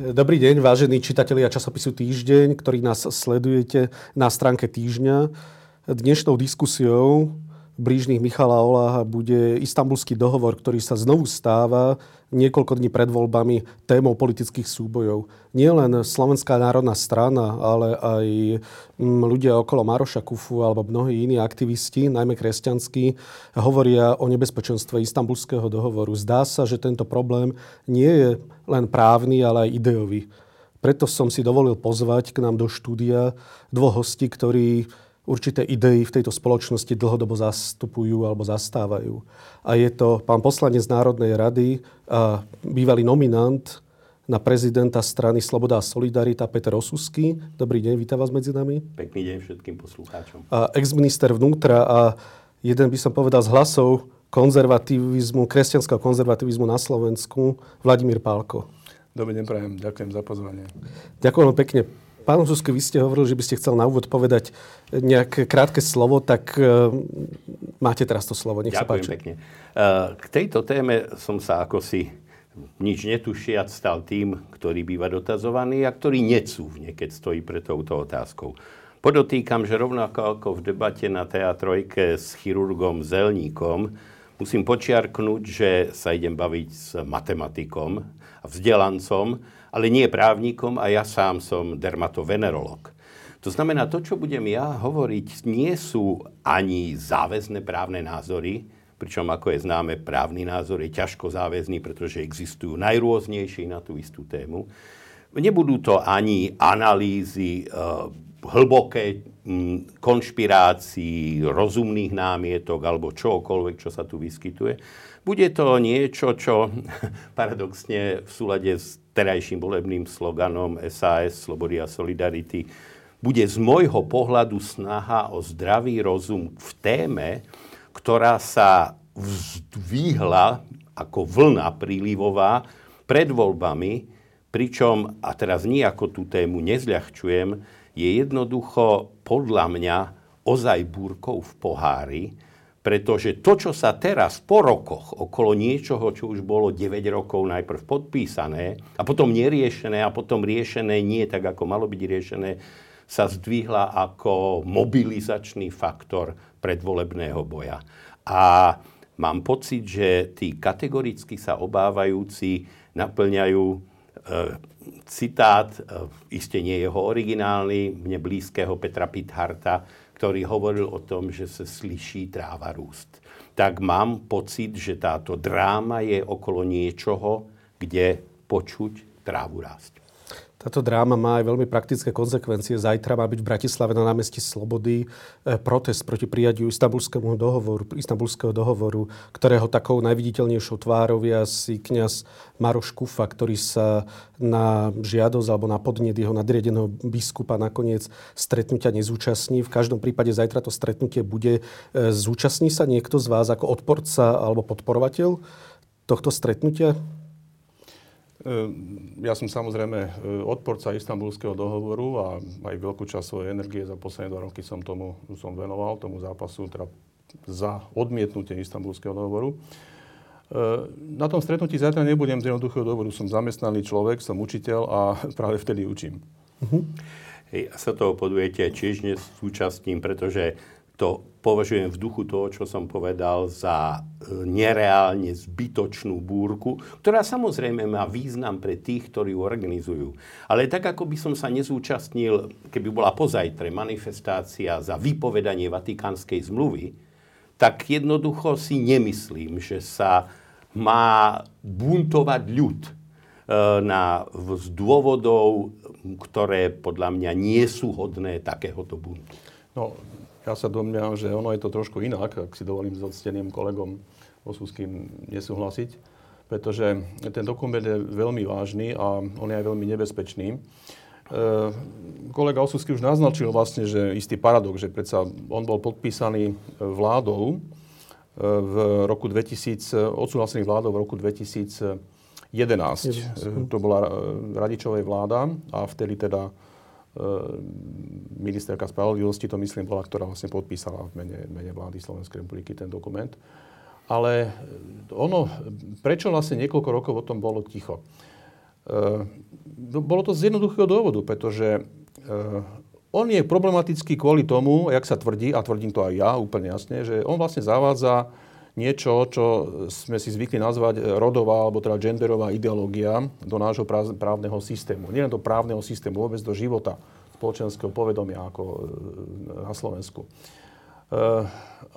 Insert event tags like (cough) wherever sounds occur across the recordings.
Dobrý deň, vážení čitatelia časopisu Týždeň, ktorí nás sledujete na stránke Týždňa. Dnešnou diskusiou blížnych Michala Oláha bude istambulský dohovor, ktorý sa znovu stáva niekoľko dní pred voľbami témou politických súbojov. Nie len Slovenská národná strana, ale aj mm, ľudia okolo Maroša Kufu alebo mnohí iní aktivisti, najmä kresťanskí, hovoria o nebezpečenstve istambulského dohovoru. Zdá sa, že tento problém nie je len právny, ale aj ideový. Preto som si dovolil pozvať k nám do štúdia dvoch hostí, ktorí určité idei v tejto spoločnosti dlhodobo zastupujú alebo zastávajú. A je to pán poslanec Národnej rady a bývalý nominant na prezidenta strany Sloboda a Solidarita Peter Osusky. Dobrý deň, vítam vás medzi nami. Pekný deň všetkým poslucháčom. A ex-minister vnútra a jeden by som povedal z hlasov konzervativizmu, kresťanského konzervativizmu na Slovensku, Vladimír Pálko. Dobrý deň, prajem. Ďakujem za pozvanie. Ďakujem pekne. Pán Zuzke, vy ste hovorili, že by ste chcel na úvod povedať nejaké krátke slovo, tak uh, máte teraz to slovo. Nech Ďakujem sa páči. pekne. Uh, k tejto téme som sa ako si nič netušiac stal tým, ktorý býva dotazovaný a ktorý necúvne, keď stojí pre touto otázkou. Podotýkam, že rovnako ako v debate na teatrojke s chirurgom Zelníkom, musím počiarknúť, že sa idem baviť s matematikom a vzdelancom, ale nie právnikom a ja sám som dermatovenerolog. To znamená, to, čo budem ja hovoriť, nie sú ani záväzné právne názory, pričom ako je známe, právny názor je ťažko záväzný, pretože existujú najrôznejšie na tú istú tému. Nebudú to ani analýzy e, hlboké m, konšpirácií, rozumných námietok alebo čokoľvek, čo sa tu vyskytuje. Bude to niečo, čo (laughs) paradoxne v súlade s terajším volebným sloganom SAS, Slobody a Solidarity, bude z môjho pohľadu snaha o zdravý rozum v téme, ktorá sa vzdvihla ako vlna prílivová pred voľbami, pričom, a teraz nijako tú tému nezľahčujem, je jednoducho podľa mňa ozaj búrkou v pohári, pretože to, čo sa teraz po rokoch okolo niečoho, čo už bolo 9 rokov najprv podpísané a potom neriešené a potom riešené nie tak, ako malo byť riešené, sa zdvihla ako mobilizačný faktor predvolebného boja. A mám pocit, že tí kategoricky sa obávajúci naplňajú e, citát, e, iste nie jeho originálny, mne blízkeho Petra Pitharta, ktorý hovoril o tom, že sa slyší tráva rúst. Tak mám pocit, že táto dráma je okolo niečoho, kde počuť trávu rásť. Táto dráma má aj veľmi praktické konsekvencie. Zajtra má byť v Bratislave na námestí Slobody eh, protest proti prijatiu istambulského dohovoru, istambulského dohovoru, ktorého takou najviditeľnejšou tvárou je asi kniaz Maroš Kufa, ktorý sa na žiadosť alebo na podnet jeho nadriadeného biskupa nakoniec stretnutia nezúčastní. V každom prípade zajtra to stretnutie bude. Eh, zúčastní sa niekto z vás ako odporca alebo podporovateľ tohto stretnutia? Ehm, ja som samozrejme e, odporca istambulského dohovoru a aj veľkú časť svojej energie za posledné dva roky som tomu som venoval, tomu zápasu teda za odmietnutie istambulského dohovoru. Ehm, na tom stretnutí zajtra nebudem z jednoduchého dôvodu. Som zamestnaný človek, som učiteľ a (laughs) práve vtedy učím. Uh-huh. Hej, a sa toho podujete tiež nesúčastním, pretože to považujem v duchu toho, čo som povedal, za e, nereálne zbytočnú búrku, ktorá samozrejme má význam pre tých, ktorí ju organizujú. Ale tak, ako by som sa nezúčastnil, keby bola pozajtre manifestácia za vypovedanie Vatikánskej zmluvy, tak jednoducho si nemyslím, že sa má buntovať ľud e, na, z dôvodov, ktoré podľa mňa nie sú hodné takéhoto buntu. No, ja sa domňam, že ono je to trošku inak, ak si dovolím s odsteným kolegom Osuským nesúhlasiť, pretože ten dokument je veľmi vážny a on je aj veľmi nebezpečný. E, kolega Osusky už naznačil vlastne, že istý paradox, že predsa on bol podpísaný vládou e, v roku 2000, odsúhlasený vládou v roku 2011. 11. To bola Radičovej vláda a vtedy teda E, ministerka spravodlivosti, to myslím, bola, ktorá vlastne podpísala v mene, mene vlády Slovenskej republiky ten dokument. Ale ono, prečo vlastne niekoľko rokov o tom bolo ticho? E, bolo to z jednoduchého dôvodu, pretože on je problematický kvôli tomu, jak sa tvrdí, a tvrdím to aj ja úplne jasne, že on vlastne zavádza niečo, čo sme si zvykli nazvať rodová alebo teda genderová ideológia do nášho právneho systému. Nie len do právneho systému, vôbec do života spoločenského povedomia ako e, na Slovensku. E,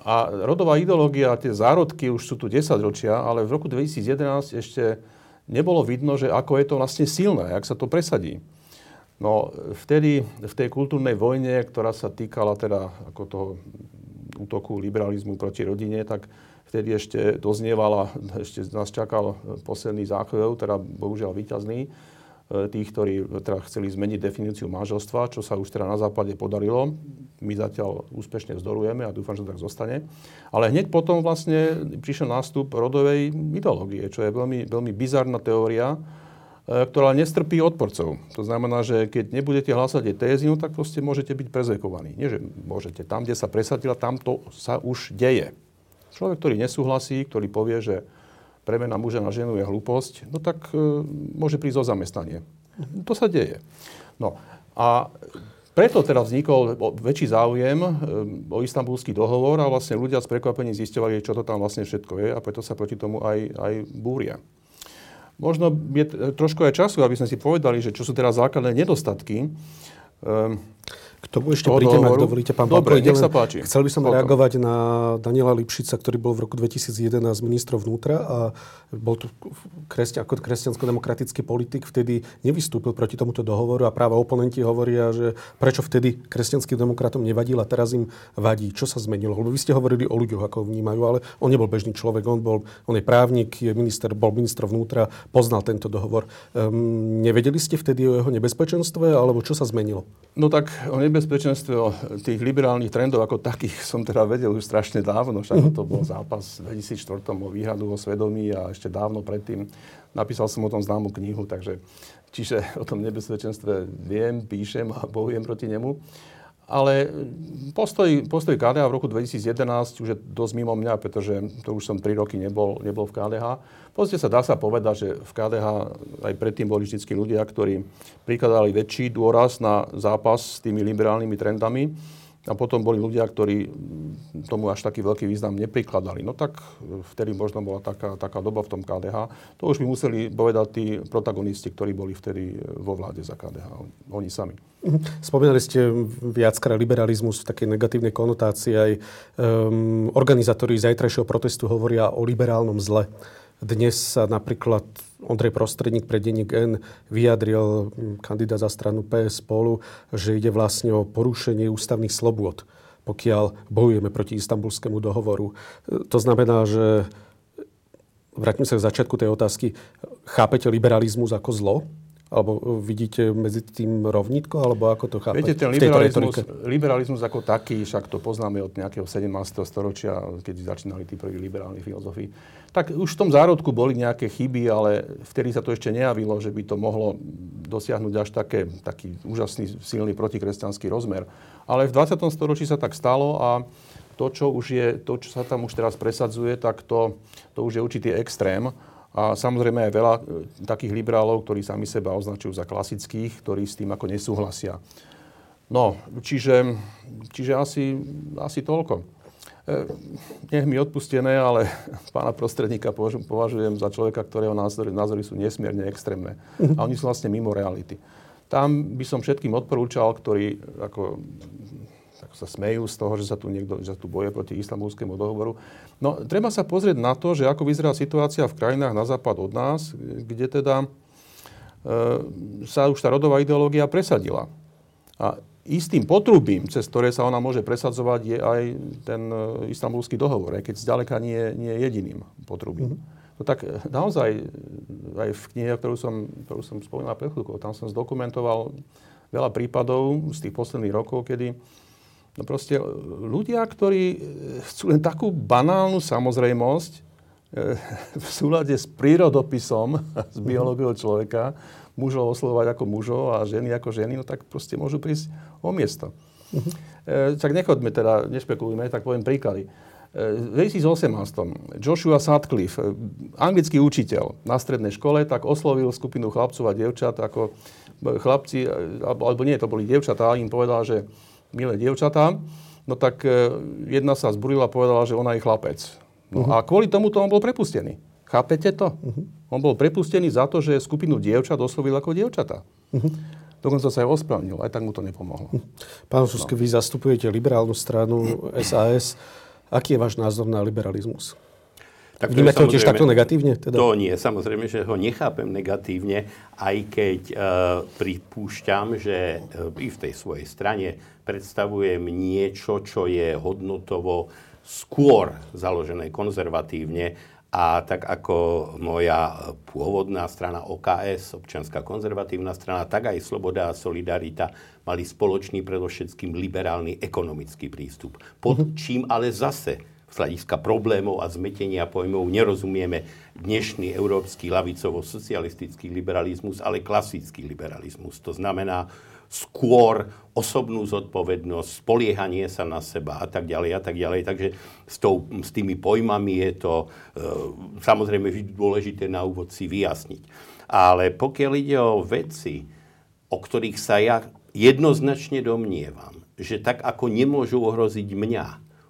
a rodová ideológia, tie zárodky už sú tu 10 ročia, ale v roku 2011 ešte nebolo vidno, že ako je to vlastne silné, jak sa to presadí. No vtedy v tej kultúrnej vojne, ktorá sa týkala teda ako toho útoku liberalizmu proti rodine, tak vtedy ešte doznievala, ešte nás čakal posledný záchvev, teda bohužiaľ výťazný, e, tých, ktorí teda chceli zmeniť definíciu manželstva, čo sa už teda na západe podarilo. My zatiaľ úspešne vzdorujeme a dúfam, že to tak zostane. Ale hneď potom vlastne prišiel nástup rodovej ideológie, čo je veľmi, veľmi bizarná teória, e, ktorá nestrpí odporcov. To znamená, že keď nebudete hlasať jej tézy, no tak proste môžete byť prezekovaní. Nie, že môžete. Tam, kde sa presadila, tam to sa už deje. Človek, ktorý nesúhlasí, ktorý povie, že premena muža na ženu je hlúposť, no tak e, môže prísť o zamestnanie. To sa deje. No a preto teda vznikol väčší záujem e, o istambulský dohovor a vlastne ľudia s prekvapením zistovali, čo to tam vlastne všetko je a preto sa proti tomu aj, aj búria. Možno je trošku aj času, aby sme si povedali, že čo sú teraz základné nedostatky. Um, k tomu ešte prídem, ak dovolíte, pán Dobre, nech sa páči. Chcel by som Potom. reagovať na Daniela Lipšica, ktorý bol v roku 2011 ministrom vnútra a bol tu kresťan, ako kresťansko-demokratický politik, vtedy nevystúpil proti tomuto dohovoru a práve oponenti hovoria, že prečo vtedy kresťanským demokratom nevadil a teraz im vadí. Čo sa zmenilo? Lebo vy ste hovorili o ľuďoch, ako vnímajú, ale on nebol bežný človek, on, bol, on je právnik, je minister, bol minister vnútra, poznal tento dohovor. Um, nevedeli ste vtedy o jeho nebezpečenstve, alebo čo sa zmenilo? No tak on nebezpečenstvo tých liberálnych trendov ako takých som teda vedel už strašne dávno, však to bol zápas v 2004 o výhradu o svedomí a ešte dávno predtým. Napísal som o tom známu knihu, takže čiže o tom nebezpečenstve viem, píšem a bojujem proti nemu. Ale postoj, postoj KDH v roku 2011 už je dosť mimo mňa, pretože to už som 3 roky nebol, nebol v KDH. Pozrite sa, dá sa povedať, že v KDH aj predtým boli vždy ľudia, ktorí prikladali väčší dôraz na zápas s tými liberálnymi trendami a potom boli ľudia, ktorí tomu až taký veľký význam neprikladali. No tak vtedy možno bola taká, taká doba v tom KDH. To už by museli povedať tí protagonisti, ktorí boli vtedy vo vláde za KDH. Oni sami. Mhm. Spomínali ste viackrát liberalizmus v takej negatívnej konotácii. Aj um, organizátori zajtrajšieho protestu hovoria o liberálnom zle. Dnes sa napríklad Ondrej Prostredník pre denník N vyjadril kandidát za stranu PS spolu, že ide vlastne o porušenie ústavných slobôd, pokiaľ bojujeme proti istambulskému dohovoru. To znamená, že vrátim sa k začiatku tej otázky. Chápete liberalizmus ako zlo? Alebo vidíte medzi tým rovnítko, alebo ako to chápete? Viete, ten liberalizmus, liberalizmus ako taký, však to poznáme od nejakého 17. storočia, keď začínali tí prví liberálni filozofi, tak už v tom zárodku boli nejaké chyby, ale vtedy sa to ešte nejavilo, že by to mohlo dosiahnuť až také, taký úžasný, silný protikresťanský rozmer. Ale v 20. storočí sa tak stalo a to, čo, už je, to, čo sa tam už teraz presadzuje, tak to, to už je určitý extrém. A samozrejme aj veľa e, takých liberálov, ktorí sami seba označujú za klasických, ktorí s tým ako nesúhlasia. No, čiže, čiže asi, asi toľko. E, nech mi odpustené, ale (laughs) pána prostredníka považujem za človeka, ktorého názory, názory sú nesmierne extrémne. A oni sú vlastne mimo reality. Tam by som všetkým odporúčal, ktorí ako ako sa smejú z toho, že sa tu niekto, že sa tu boje proti istambulskému dohovoru. No, treba sa pozrieť na to, že ako vyzerá situácia v krajinách na západ od nás, kde teda e, sa už tá rodová ideológia presadila. A istým potrubím, cez ktoré sa ona môže presadzovať, je aj ten e, istambulský dohovor, aj keď zďaleka nie, nie je jediným potrubím. Mm-hmm. No tak e, naozaj, aj v knihe, ktorú som, ktorú som spomínal pred chvíľkou, tam som zdokumentoval veľa prípadov z tých posledných rokov, kedy No proste ľudia, ktorí e, chcú len takú banálnu samozrejmosť e, (laughs) v súlade s prírodopisom, s biológiou človeka, mužov oslovať ako mužov a ženy ako ženy, no tak proste môžu prísť o miesto. Uh-huh. Tak nechodme teda, nešpekulujme, tak poviem príklady. v 2018 Joshua Sutcliffe, anglický učiteľ na strednej škole, tak oslovil skupinu chlapcov a dievčat ako chlapci, alebo nie, to boli dievčatá, im povedal, že milé dievčatá, no tak jedna sa zburila a povedala, že ona je chlapec. No uh-huh. a kvôli tomu to on bol prepustený. Chápete to? Uh-huh. On bol prepustený za to, že skupinu dievčat oslovil ako dievčatá. Uh-huh. Dokonca sa aj ospravnil, aj tak mu to nepomohlo. Pán Suske, no. vy zastupujete liberálnu stranu SAS. Aký je váš názor na liberalizmus? Tak to Vnímate ho tiež takto negatívne? Teda? To nie, samozrejme, že ho nechápem negatívne, aj keď uh, pripúšťam, že uh, i v tej svojej strane predstavujem niečo, čo je hodnotovo skôr založené konzervatívne a tak ako moja pôvodná strana OKS, občianská konzervatívna strana, tak aj Sloboda a Solidarita mali spoločný predovšetkým liberálny ekonomický prístup. Pod mhm. čím ale zase z hľadiska problémov a zmetenia pojmov nerozumieme dnešný európsky lavicovo-socialistický liberalizmus, ale klasický liberalizmus. To znamená skôr osobnú zodpovednosť, spoliehanie sa na seba a tak ďalej a tak ďalej. Takže s, tou, s tými pojmami je to e, samozrejme dôležité na úvod si vyjasniť. Ale pokiaľ ide o veci, o ktorých sa ja jednoznačne domnievam, že tak ako nemôžu ohroziť mňa,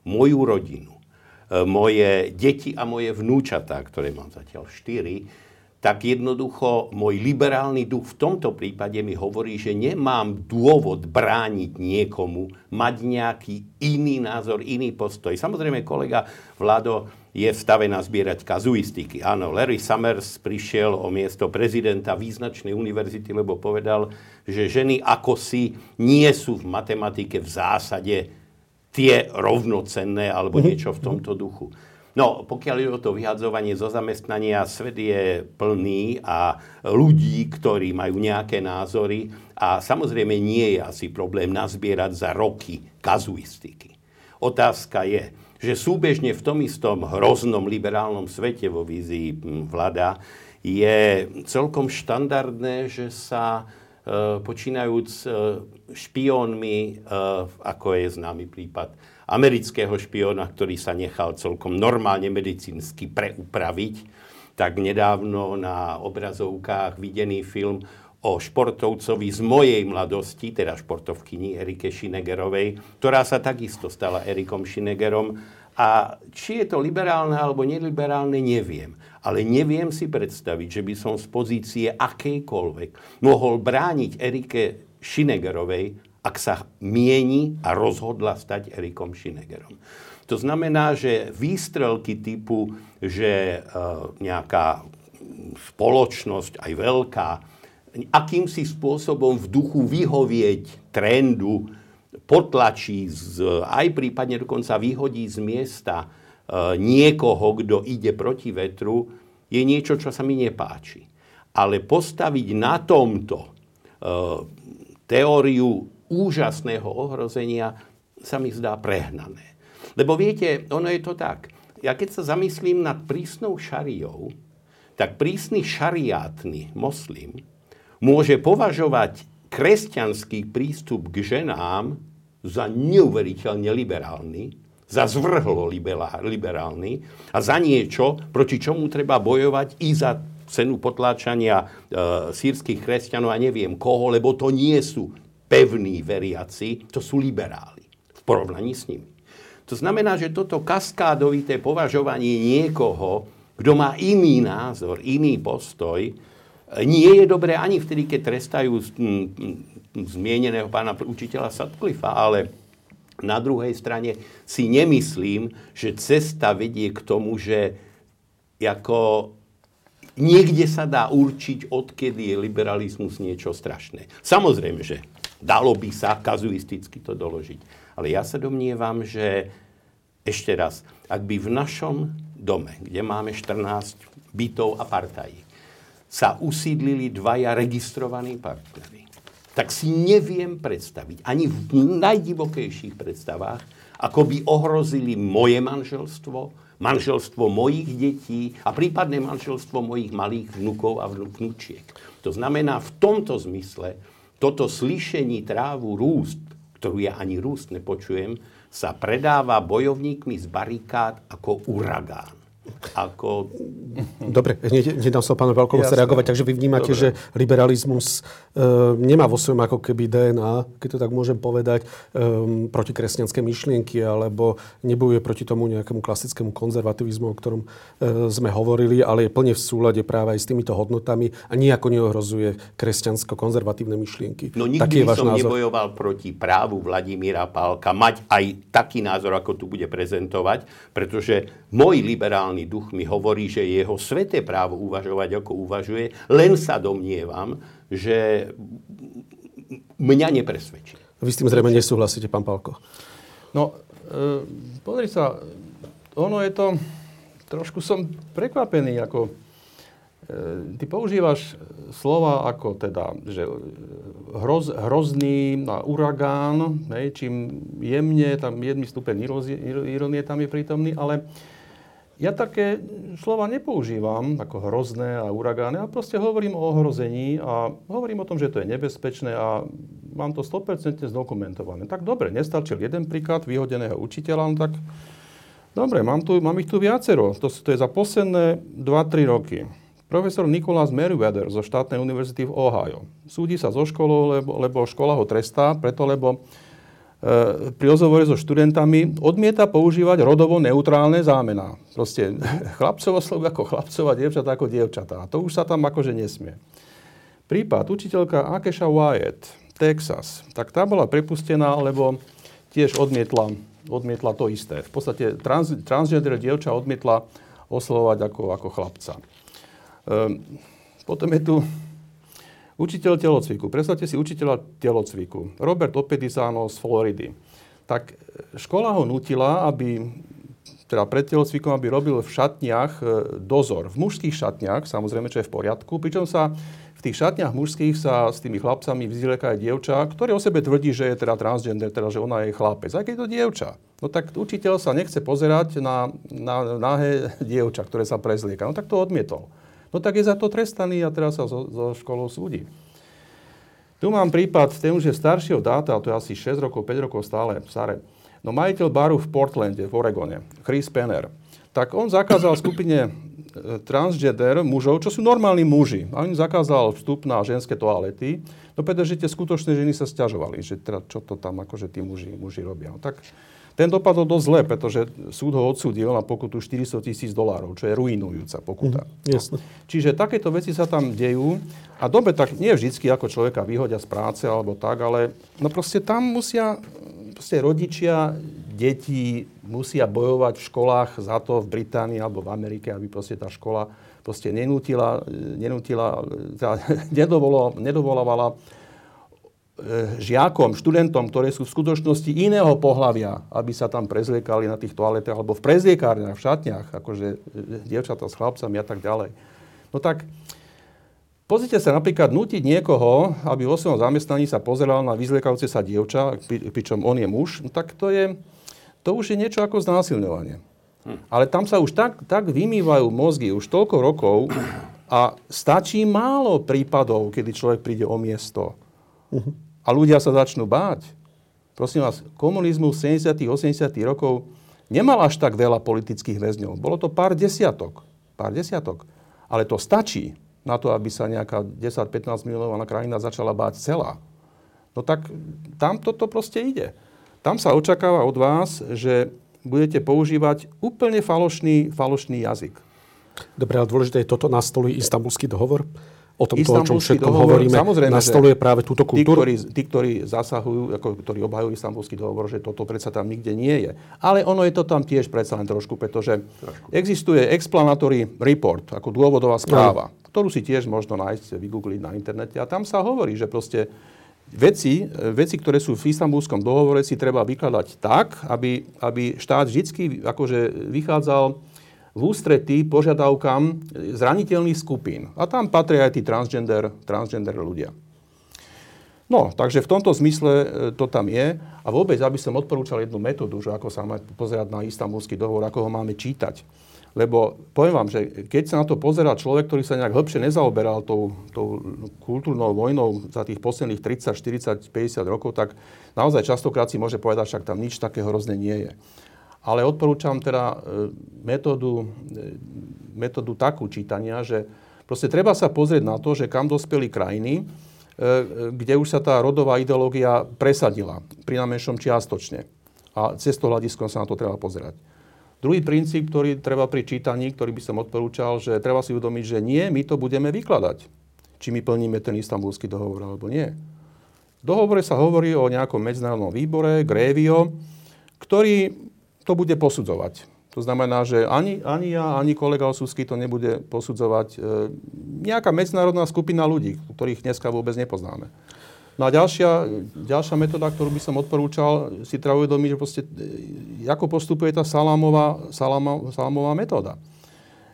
moju rodinu, e, moje deti a moje vnúčatá, ktoré mám zatiaľ štyri, tak jednoducho môj liberálny duch v tomto prípade mi hovorí, že nemám dôvod brániť niekomu, mať nejaký iný názor, iný postoj. Samozrejme, kolega Vlado je v stave nazbierať kazuistiky. Áno, Larry Summers prišiel o miesto prezidenta význačnej univerzity, lebo povedal, že ženy ako si nie sú v matematike v zásade tie rovnocenné alebo mhm. niečo v tomto duchu. No, pokiaľ je o to vyhadzovanie zo zamestnania, svet je plný a ľudí, ktorí majú nejaké názory a samozrejme nie je asi problém nazbierať za roky kazuistiky. Otázka je, že súbežne v tom istom hroznom liberálnom svete vo vízii vláda je celkom štandardné, že sa e, počínajúc e, špiónmi, e, ako je známy prípad amerického špiona, ktorý sa nechal celkom normálne medicínsky preupraviť, tak nedávno na obrazovkách videný film o športovcovi z mojej mladosti, teda športovkyni Erike Šinegerovej, ktorá sa takisto stala Erikom Šinegerom. A či je to liberálne alebo neliberálne, neviem. Ale neviem si predstaviť, že by som z pozície akejkoľvek mohol brániť Erike Šinegerovej ak sa mieni a rozhodla stať Erikom Šinegerom. To znamená, že výstrelky typu, že e, nejaká spoločnosť, aj veľká, akýmsi spôsobom v duchu vyhovieť trendu, potlačí, z, aj prípadne dokonca vyhodí z miesta e, niekoho, kto ide proti vetru, je niečo, čo sa mi nepáči. Ale postaviť na tomto e, teóriu úžasného ohrozenia sa mi zdá prehnané. Lebo viete, ono je to tak. Ja keď sa zamyslím nad prísnou šariou, tak prísny šariátny moslim môže považovať kresťanský prístup k ženám za neuveriteľne liberálny, za zvrhlo liberálny a za niečo, proti čomu treba bojovať i za cenu potláčania e, sírskych kresťanov a neviem koho, lebo to nie sú pevní veriaci, to sú liberáli v porovnaní s nimi. To znamená, že toto kaskádovité považovanie niekoho, kto má iný názor, iný postoj, nie je dobré ani vtedy, keď trestajú zmieneného pána učiteľa Sutcliffa, ale na druhej strane si nemyslím, že cesta vedie k tomu, že ako niekde sa dá určiť, odkedy je liberalizmus niečo strašné. Samozrejme, že Dalo by sa kazuisticky to doložiť. Ale ja sa domnievam, že ešte raz, ak by v našom dome, kde máme 14 bytov a partají, sa usídlili dvaja registrovaní partnery, tak si neviem predstaviť, ani v najdivokejších predstavách, ako by ohrozili moje manželstvo, manželstvo mojich detí a prípadne manželstvo mojich malých vnukov a vnúčiek. To znamená, v tomto zmysle toto slyšení trávu rúst, ktorú ja ani rúst nepočujem, sa predáva bojovníkmi z barikád ako uragán ako... Dobre, hneď, hneď dám sa pánu Veľkovo reagovať, takže vy vnímate, Dobre. že liberalizmus e, nemá vo svojom ako keby DNA, keď to tak môžem povedať, e, proti kresťanské myšlienky, alebo nebojuje proti tomu nejakému klasickému konzervativizmu, o ktorom e, sme hovorili, ale je plne v súlade práve aj s týmito hodnotami a nijako neohrozuje kresťansko-konzervatívne myšlienky. No nikdy Taký je váš som názor? nebojoval proti právu Vladimíra Pálka mať aj taký názor, ako tu bude prezentovať, pretože môj liberálny duch mi hovorí, že jeho sveté právo uvažovať, ako uvažuje, len sa domnievam, že mňa nepresvedčí. Vy s tým zrejme nesúhlasíte, pán Palko. No, e, pozri sa, ono je to, trošku som prekvapený, ako e, ty používaš slova ako teda, že hroz, hrozný na uragán, hej, čím jemne, tam jedný stupeň ironie tam je prítomný, ale ja také slova nepoužívam ako hrozné a uragány, a proste hovorím o ohrození a hovorím o tom, že to je nebezpečné a mám to 100% zdokumentované. Tak dobre, nestačil jeden príklad vyhodeného učiteľa, no tak dobre, mám, tu, mám ich tu viacero. To, to je za posledné 2-3 roky. Profesor Nikolás Meriwether zo štátnej univerzity v Ohio. Súdi sa so školou, lebo, lebo škola ho trestá, preto lebo pri rozhovore so študentami odmieta používať rodovo neutrálne zámená. Proste (laughs) chlapcovo slovo ako chlapcova, dievčatá ako dievčatá. To už sa tam akože nesmie. Prípad učiteľka Akesha Wyatt, Texas, tak tá bola prepustená, lebo tiež odmietla, odmietla to isté. V podstate trans, transgender dievča odmietla oslovovať ako, ako chlapca. Ehm, potom je tu Učiteľ telocviku. Predstavte si učiteľa telocviku. Robert Opedisano z Floridy. Tak e, škola ho nutila, aby teda pred telocvikom, aby robil v šatniach e, dozor. V mužských šatniach, samozrejme, čo je v poriadku, pričom sa v tých šatniach mužských sa s tými chlapcami vyzlieka aj dievča, ktoré o sebe tvrdí, že je teda transgender, teda že ona je chlapec. Aj keď je to dievča. No tak učiteľ sa nechce pozerať na, na nahé (laughs) dievča, ktoré sa prezlieka. No tak to odmietol no tak je za to trestaný a teraz sa zo, zo školou súdi. Tu mám prípad, ten už je staršieho dáta, to je asi 6 rokov, 5 rokov stále staré. No majiteľ baru v Portlande, v Oregone, Chris Penner, tak on zakázal skupine e, transgender mužov, čo sú normálni muži. A on zakázal vstup na ženské toalety, no pretože tie skutočné ženy sa stiažovali, že teda čo to tam akože tí muži, muži robia. No, tak ten dopadol dosť zle, pretože súd ho odsúdil na pokutu 400 tisíc dolárov, čo je ruinujúca pokuta. Mm, jasne. Čiže takéto veci sa tam dejú. A dobe tak nie vždy ako človeka vyhodia z práce alebo tak, ale no proste tam musia proste rodičia, deti musia bojovať v školách za to v Británii alebo v Amerike, aby proste tá škola proste nenútila, nenútila teda (laughs) nedovolovala E, žiakom, študentom, ktoré sú v skutočnosti iného pohľavia, aby sa tam prezliekali na tých toaletách alebo v prezliekárniach, v šatniach, akože e, dievčatá s chlapcami a tak ďalej. No tak pozrite sa napríklad nutiť niekoho, aby vo svojom zamestnaní sa pozeral na vyzliekajúce sa dievča, pričom on je muž, no tak to je, to už je niečo ako znásilňovanie. Hm. Ale tam sa už tak, tak vymývajú mozgy už toľko rokov a stačí málo prípadov, kedy človek príde o miesto. Uh-huh a ľudia sa začnú báť. Prosím vás, komunizmus 70. 80. rokov nemal až tak veľa politických väzňov. Bolo to pár desiatok. Pár desiatok. Ale to stačí na to, aby sa nejaká 10-15 miliónová krajina začala báť celá. No tak tam toto proste ide. Tam sa očakáva od vás, že budete používať úplne falošný, falošný jazyk. Dobre, ale dôležité je toto nastolí istambulský dohovor? O tom, o čom všetkom dohovor, hovoríme, samozrejme, nastoluje práve túto kultúru? Tí, ktorí, tí, ktorí zasahujú, ako, ktorí obhajujú istambulský dohovor, že toto predsa tam nikde nie je. Ale ono je to tam tiež predsa len trošku, pretože trošku. existuje explanatory report, ako dôvodová správa, no. ktorú si tiež možno nájsť, vygoogliť na internete. A tam sa hovorí, že proste veci, veci, ktoré sú v istambulskom dohovore, si treba vykladať tak, aby, aby štát vždy akože vychádzal v ústretí požiadavkám zraniteľných skupín. A tam patria aj tí transgender, transgender ľudia. No, takže v tomto zmysle e, to tam je. A vôbec, aby som odporúčal jednu metódu, že ako sa máme pozerať na istambulský dohovor, ako ho máme čítať. Lebo poviem vám, že keď sa na to pozerá človek, ktorý sa nejak hĺbšie nezaoberal tou, tou kultúrnou vojnou za tých posledných 30, 40, 50 rokov, tak naozaj častokrát si môže povedať, však tam nič také hrozné nie je. Ale odporúčam teda e, metódu, e, metódu takú čítania, že proste treba sa pozrieť na to, že kam dospeli krajiny, e, kde už sa tá rodová ideológia presadila, pri najmenšom čiastočne. A cez to hľadisko sa na to treba pozerať. Druhý princíp, ktorý treba pri čítaní, ktorý by som odporúčal, že treba si uvedomiť, že nie, my to budeme vykladať. Či my plníme ten istambulský dohovor alebo nie. V dohovore sa hovorí o nejakom medzinárodnom výbore, Grévio, ktorý to bude posudzovať. To znamená, že ani, ani ja, ani kolega Osusky to nebude posudzovať e, nejaká medzinárodná skupina ľudí, ktorých dneska vôbec nepoznáme. No a ďalšia, ďalšia metóda, ktorú by som odporúčal, si treba uvedomiť, že proste, e, ako postupuje tá salámová, salámová, salámová metóda.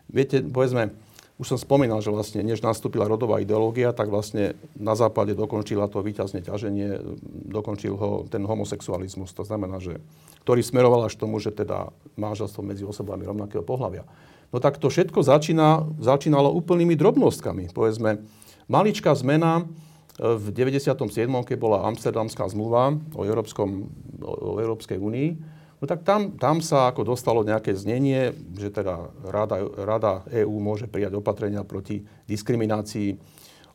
Viete, povedzme, už som spomínal, že vlastne, než nastúpila rodová ideológia, tak vlastne na západe dokončila to výťazne ťaženie, dokončil ho ten homosexualizmus. To znamená, že ktorý smeroval až tomu, že teda manželstvo medzi osobami rovnakého pohľavia. No tak to všetko začína, začínalo úplnými drobnostkami. Povedzme, maličká zmena, v 97. keď bola Amsterdamská zmluva o, Európskom, o Európskej únii, no tak tam, tam sa ako dostalo nejaké znenie, že teda Rada, Rada EÚ môže prijať opatrenia proti diskriminácii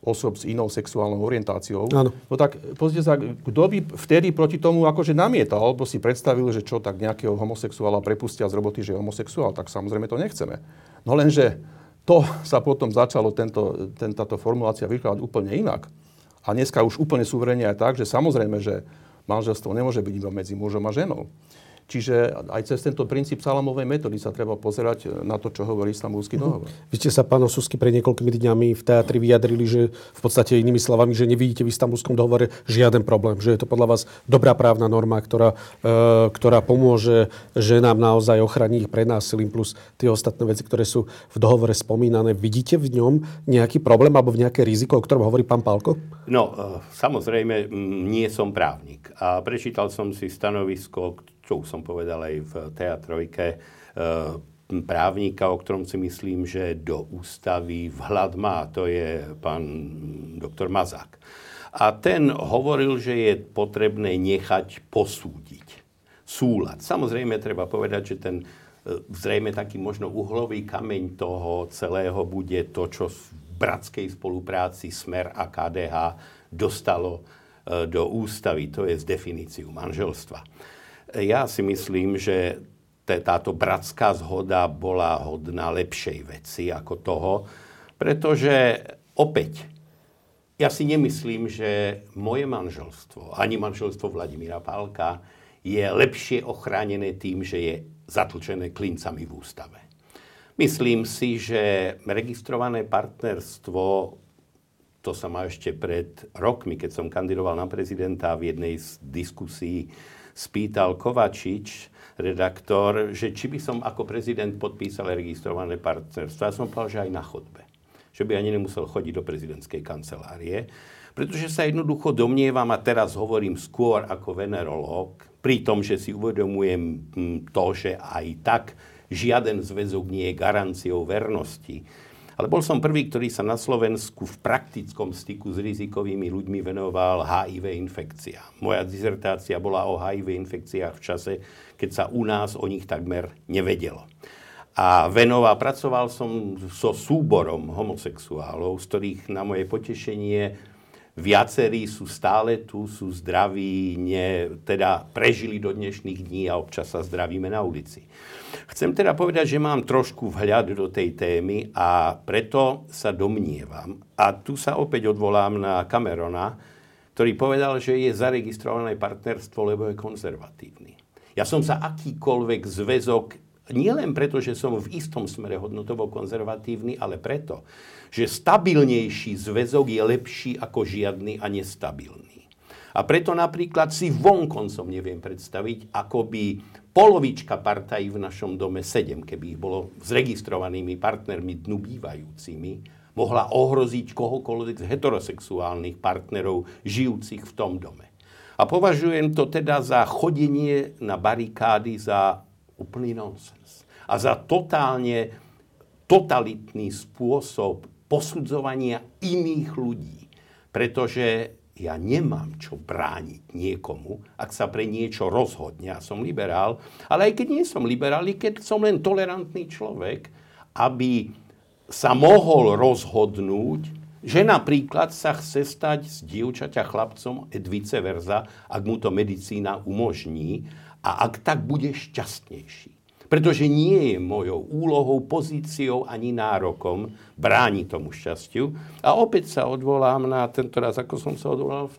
osob s inou sexuálnou orientáciou. Áno. No tak pozrite sa, kto by vtedy proti tomu akože namietal, alebo si predstavil, že čo, tak nejakého homosexuála prepustia z roboty, že je homosexuál, tak samozrejme to nechceme. No lenže to sa potom začalo, tento, ten, táto formulácia vykladať úplne inak. A dneska už úplne suverene aj tak, že samozrejme, že manželstvo nemôže byť iba medzi mužom a ženou. Čiže aj cez tento princíp salamovej metódy sa treba pozerať na to, čo hovorí istambulský mhm. dohovor. Uh-huh. Vy ste sa, pán Osusky, pred niekoľkými dňami v teatri vyjadrili, že v podstate inými slovami, že nevidíte v istambulskom dohovore žiaden problém, že je to podľa vás dobrá právna norma, ktorá, e, ktorá pomôže ženám naozaj ochrániť ich pred násilím, plus tie ostatné veci, ktoré sú v dohovore spomínané. Vidíte v ňom nejaký problém alebo v nejaké riziko, o ktorom hovorí pán Pálko? No, e, samozrejme, nie som právnik. A prečítal som si stanovisko, čo už som povedal aj v teatrojke, e, právnika, o ktorom si myslím, že do ústavy vhľad má, to je pán doktor Mazák. A ten hovoril, že je potrebné nechať posúdiť súlad. Samozrejme, treba povedať, že ten e, zrejme taký možno uhlový kameň toho celého bude to, čo v bratskej spolupráci Smer a KDH dostalo e, do ústavy, to je z definíciu manželstva. Ja si myslím, že táto bratská zhoda bola hodná lepšej veci ako toho, pretože opäť, ja si nemyslím, že moje manželstvo, ani manželstvo Vladimíra Pálka, je lepšie ochránené tým, že je zatlčené klincami v ústave. Myslím si, že registrované partnerstvo, to sa ma ešte pred rokmi, keď som kandidoval na prezidenta v jednej z diskusí spýtal Kovačič, redaktor, že či by som ako prezident podpísal registrované partnerstvo. Ja som povedal, že aj na chodbe. Že by ani nemusel chodiť do prezidentskej kancelárie. Pretože sa jednoducho domnievam, a teraz hovorím skôr ako venerológ, pri tom, že si uvedomujem hm, to, že aj tak žiaden zväzok nie je garanciou vernosti ale bol som prvý, ktorý sa na Slovensku v praktickom styku s rizikovými ľuďmi venoval HIV infekcia. Moja dizertácia bola o HIV infekciách v čase, keď sa u nás o nich takmer nevedelo. A venoval, pracoval som so súborom homosexuálov, z ktorých na moje potešenie viacerí sú stále tu, sú zdraví, ne, teda prežili do dnešných dní a občas sa zdravíme na ulici. Chcem teda povedať, že mám trošku vhľad do tej témy a preto sa domnievam, a tu sa opäť odvolám na Camerona, ktorý povedal, že je zaregistrované partnerstvo, lebo je konzervatívny. Ja som sa akýkoľvek zväzok, nielen preto, že som v istom smere hodnotovo konzervatívny, ale preto, že stabilnejší zväzok je lepší ako žiadny a nestabilný. A preto napríklad si vonkoncom neviem predstaviť, ako by polovička partají v našom dome, sedem, keby ich bolo s registrovanými partnermi dnu bývajúcimi, mohla ohroziť kohokoľvek z heterosexuálnych partnerov žijúcich v tom dome. A považujem to teda za chodenie na barikády za úplný nonsens. a za totálne totalitný spôsob posudzovania iných ľudí. Pretože ja nemám čo brániť niekomu, ak sa pre niečo rozhodne. Ja som liberál, ale aj keď nie som liberál, keď som len tolerantný človek, aby sa mohol rozhodnúť, že napríklad sa chce stať z dievčaťa chlapcom et vice versa, ak mu to medicína umožní a ak tak bude šťastnejší. Pretože nie je mojou úlohou, pozíciou ani nárokom brániť tomu šťastiu. A opäť sa odvolám na tento raz, ako som sa odvolal v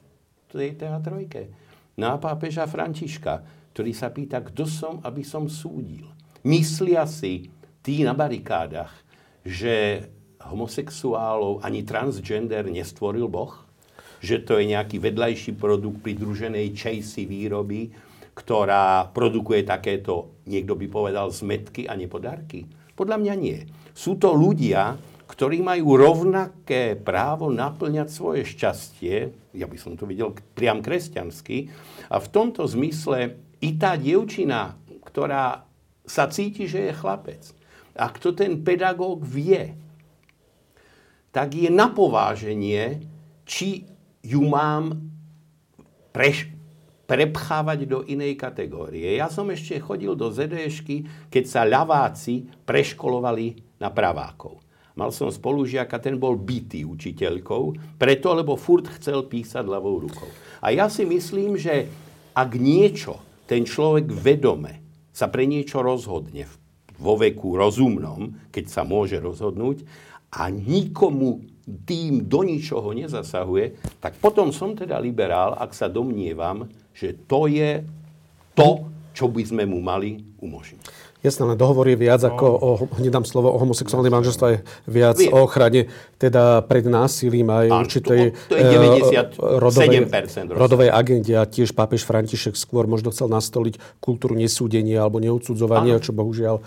tej teatrojke, na pápeža Františka, ktorý sa pýta, kto som, aby som súdil. Myslia si tí na barikádach, že homosexuálov ani transgender nestvoril Boh? Že to je nejaký vedľajší produkt pridruženej čejsi výroby, ktorá produkuje takéto, niekto by povedal, zmetky a nepodarky? Podľa mňa nie. Sú to ľudia, ktorí majú rovnaké právo naplňať svoje šťastie, ja by som to videl priam kresťansky, a v tomto zmysle i tá dievčina, ktorá sa cíti, že je chlapec, ak to ten pedagóg vie, tak je na pováženie, či ju mám preš- prepchávať do inej kategórie. Ja som ešte chodil do ZDŠky, keď sa ľaváci preškolovali na pravákov. Mal som spolužiaka, ten bol bytý učiteľkou, preto, lebo furt chcel písať ľavou rukou. A ja si myslím, že ak niečo ten človek vedome sa pre niečo rozhodne vo veku rozumnom, keď sa môže rozhodnúť, a nikomu tým do ničoho nezasahuje, tak potom som teda liberál, ak sa domnievam, že to je to, čo by sme mu mali umožniť. Jasné, ale dohovor je viac no. ako, o, hneď dám slovo, o homosexuálnej manželstve, je viac Vie. o ochrane teda pred násilím aj Áno, určitej to, to je 97% uh, rodovej, rodovej agende a tiež pápež František skôr možno chcel nastoliť kultúru nesúdenia alebo neodsudzovania, Áno. čo bohužiaľ uh,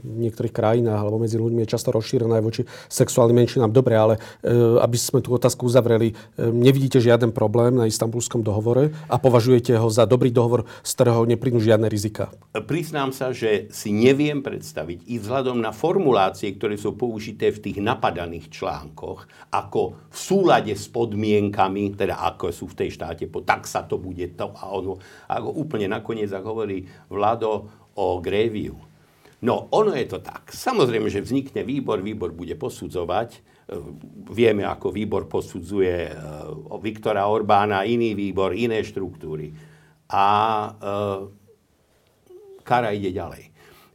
v niektorých krajinách alebo medzi ľuďmi je často rozšírené aj voči sexuálnym menšinám. Dobre, ale uh, aby sme tú otázku uzavreli, nevidíte žiaden problém na istambulskom dohovore a považujete ho za dobrý dohovor, z ktorého neplynú žiadne rizika? Priznám sa, že si neviem predstaviť i vzhľadom na formulácie, ktoré sú použité v tých napadaných článkoch, ako v súlade s podmienkami, teda ako sú v tej štáte, tak sa to bude to a ono. Ako úplne nakoniec, ako hovorí Vlado o Gréviu. No, ono je to tak. Samozrejme, že vznikne výbor, výbor bude posudzovať. E, vieme, ako výbor posudzuje e, Viktora Orbána, iný výbor, iné štruktúry. A e, kara ide ďalej.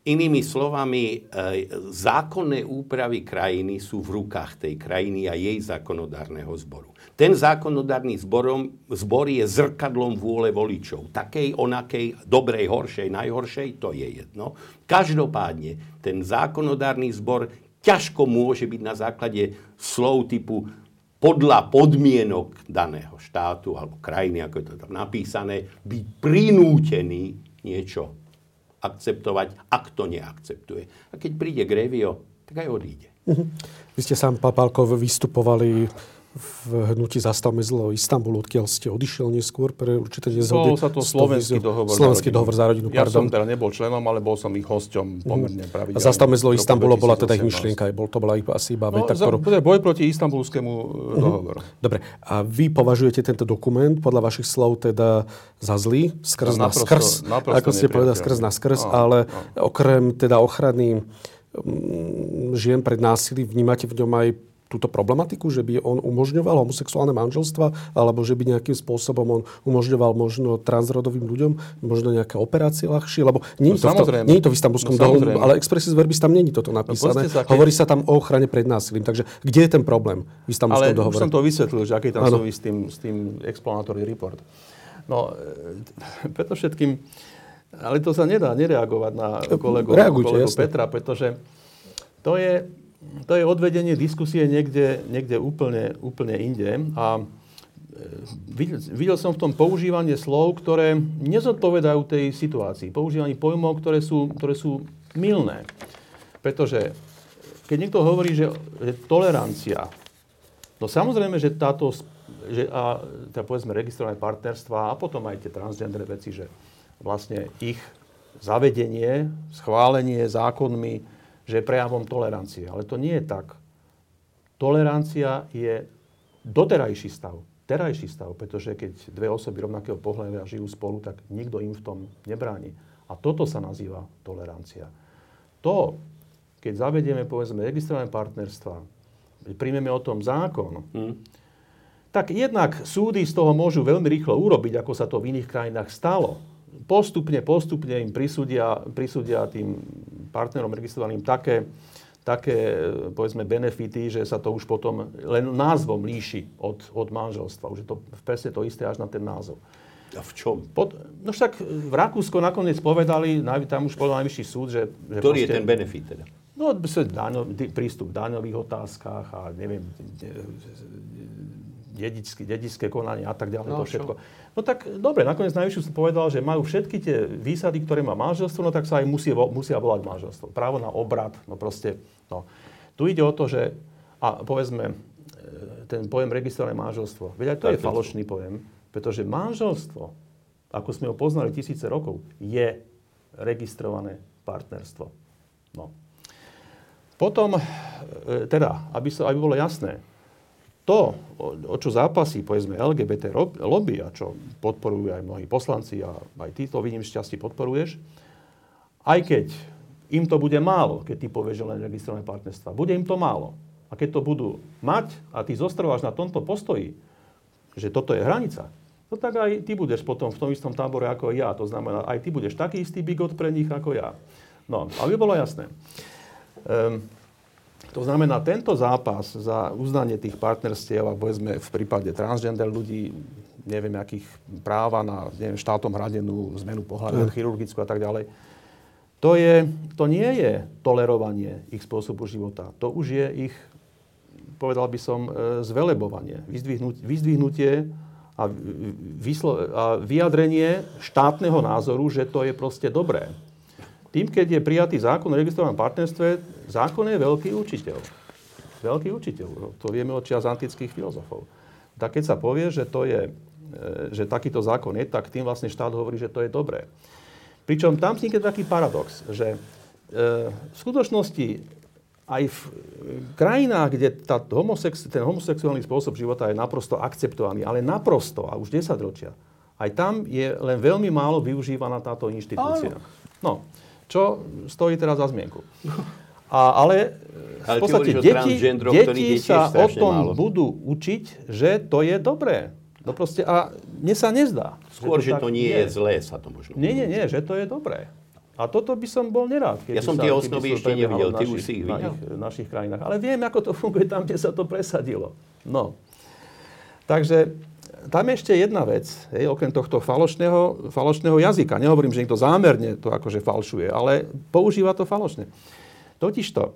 Inými slovami, e, zákonné úpravy krajiny sú v rukách tej krajiny a jej zákonodárneho zboru. Ten zákonodárny zborom, zbor je zrkadlom vôle voličov. Takej, onakej, dobrej, horšej, najhoršej, to je jedno. Každopádne, ten zákonodárny zbor ťažko môže byť na základe slov typu podľa podmienok daného štátu alebo krajiny, ako je to tam napísané, byť prinútený niečo akceptovať, ak to neakceptuje. A keď príde Grevio, tak aj odíde. Mhm. Vy ste sám, Papálkov, vystupovali v hnutí Zastavme zlo Istanbul, odkiaľ ste odišiel neskôr pre určité nezhody. Bol sa to slovenský dohovor Slovenský dohovor za rodinu, Ja pardon. som teda nebol členom, ale bol som ich hosťom pomerne mm. pravidelne. A Zastavme zlo Istanbulu bola teda ich myšlienka, bol, to bola asi iba no, veta, ktorú... To je boj proti istambulskému mm. dohovoru. Dobre, a vy považujete tento dokument podľa vašich slov teda za zlý, skrz na skrz, ako ste povedali, skrz na skrz, no, ale no. okrem teda ochrany mm, žien pred násilím, vnímate v ňom aj túto problematiku, že by on umožňoval homosexuálne manželstva, alebo že by nejakým spôsobom on umožňoval možno transrodovým ľuďom možno nejaké operácie ľahšie, lebo nie, no, to, to, nie je to v istambulskom no, dohovoru, ale expressis verbis tam není toto napísané. No, sa, keď... Hovorí sa tam o ochrane pred násilím. Takže kde je ten problém v istambulskom dohovore? Ale som to vysvetlil, že aký tam súvisí s tým, s tým explanatory report. No, e, (laughs) preto všetkým, ale to sa nedá nereagovať na kolegu, kolegu Petra, pretože to je, to je odvedenie diskusie niekde, niekde úplne, úplne inde. A e, videl som v tom používanie slov, ktoré nezodpovedajú tej situácii. Používanie pojmov, ktoré sú, ktoré sú milné. Pretože keď niekto hovorí, že, že tolerancia, no samozrejme, že táto, že a, teda povedzme registrované partnerstva a potom aj tie transgender veci, že vlastne ich zavedenie, schválenie zákonmi, že je prejavom tolerancie. Ale to nie je tak. Tolerancia je doterajší stav, terajší stav, pretože keď dve osoby rovnakého pohľavia žijú spolu, tak nikto im v tom nebráni. A toto sa nazýva tolerancia. To, keď zavedieme, povedzme, registrované partnerstva, príjmeme o tom zákon, hmm. tak jednak súdy z toho môžu veľmi rýchlo urobiť, ako sa to v iných krajinách stalo. Postupne, postupne im prisúdia, prisúdia tým partnerom registrovaným také, také, povedzme, benefity, že sa to už potom len názvom líši od, od manželstva. Už je to presne to isté až na ten názov. A v čom? Pod, no však v Rakúsku nakoniec povedali, tam už povedal najvyšší súd, že... že Ktorý proste, je ten benefit teda? No, daňo, prístup v daňových otázkach a neviem, dedické, dedické konanie a tak ďalej, no, to všetko. Čo? No tak dobre, nakoniec najvyšší súd povedal, že majú všetky tie výsady, ktoré má manželstvo, no tak sa aj musí, musia volať manželstvo. Právo na obrad, no proste, no. Tu ide o to, že, a povedzme, e, ten pojem registrované manželstvo, veď aj to tak, je falošný pojem, pretože manželstvo, ako sme ho poznali tisíce rokov, je registrované partnerstvo. No. Potom, e, teda, aby, sa, aby bolo jasné, to, o čo zápasí, povedzme, LGBT lobby a čo podporujú aj mnohí poslanci a aj ty to vidím šťastie podporuješ, aj keď im to bude málo, keď ty povieš, že len registrované partnerstva. Bude im to málo. A keď to budú mať a ty zostrváš na tomto postoji, že toto je hranica, no tak aj ty budeš potom v tom istom tábore ako ja. To znamená, aj ty budeš taký istý bigot pre nich ako ja. No, aby bolo jasné. Um, to znamená, tento zápas za uznanie tých partnerstiev, a povedzme v prípade transgender ľudí, neviem, akých práva na neviem, štátom hradenú zmenu pohľadu, mm. chirurgickú a tak ďalej, to, je, to nie je tolerovanie ich spôsobu života. To už je ich, povedal by som, e, zvelebovanie, vyzdvihnutie, vyzdvihnutie a, vyslo, a vyjadrenie štátneho názoru, že to je proste dobré. Tým, keď je prijatý zákon o registrovanom partnerstve, zákon je veľký učiteľ. Veľký učiteľ. To vieme od čias antických filozofov. Tak keď sa povie, že, to je, e, že takýto zákon je, tak tým vlastne štát hovorí, že to je dobré. Pričom tam vznikne taký paradox, že e, v skutočnosti aj v krajinách, kde tá homosex, ten homosexuálny spôsob života je naprosto akceptovaný, ale naprosto, a už 10 ročia, aj tam je len veľmi málo využívaná táto inštitúcia. No, čo stojí teraz za zmienku. A, ale v ale podstate deti, deti sa o tom málo. budú učiť, že to je dobré. No proste, a mne sa nezdá. Skôr, že to, že to nie je zlé, sa to možno Nie, nie, nie, že to je dobré. A toto by som bol nerád. Ja som tie osnovy ešte nevidel, ty už si ich videl. V našich krajinách. Ale viem, ako to funguje tam, kde sa to presadilo. No. Takže tam je ešte jedna vec, hej, okrem tohto falošného, falošného jazyka. Nehovorím, že niekto zámerne to akože falšuje, ale používa to falošne. Totižto,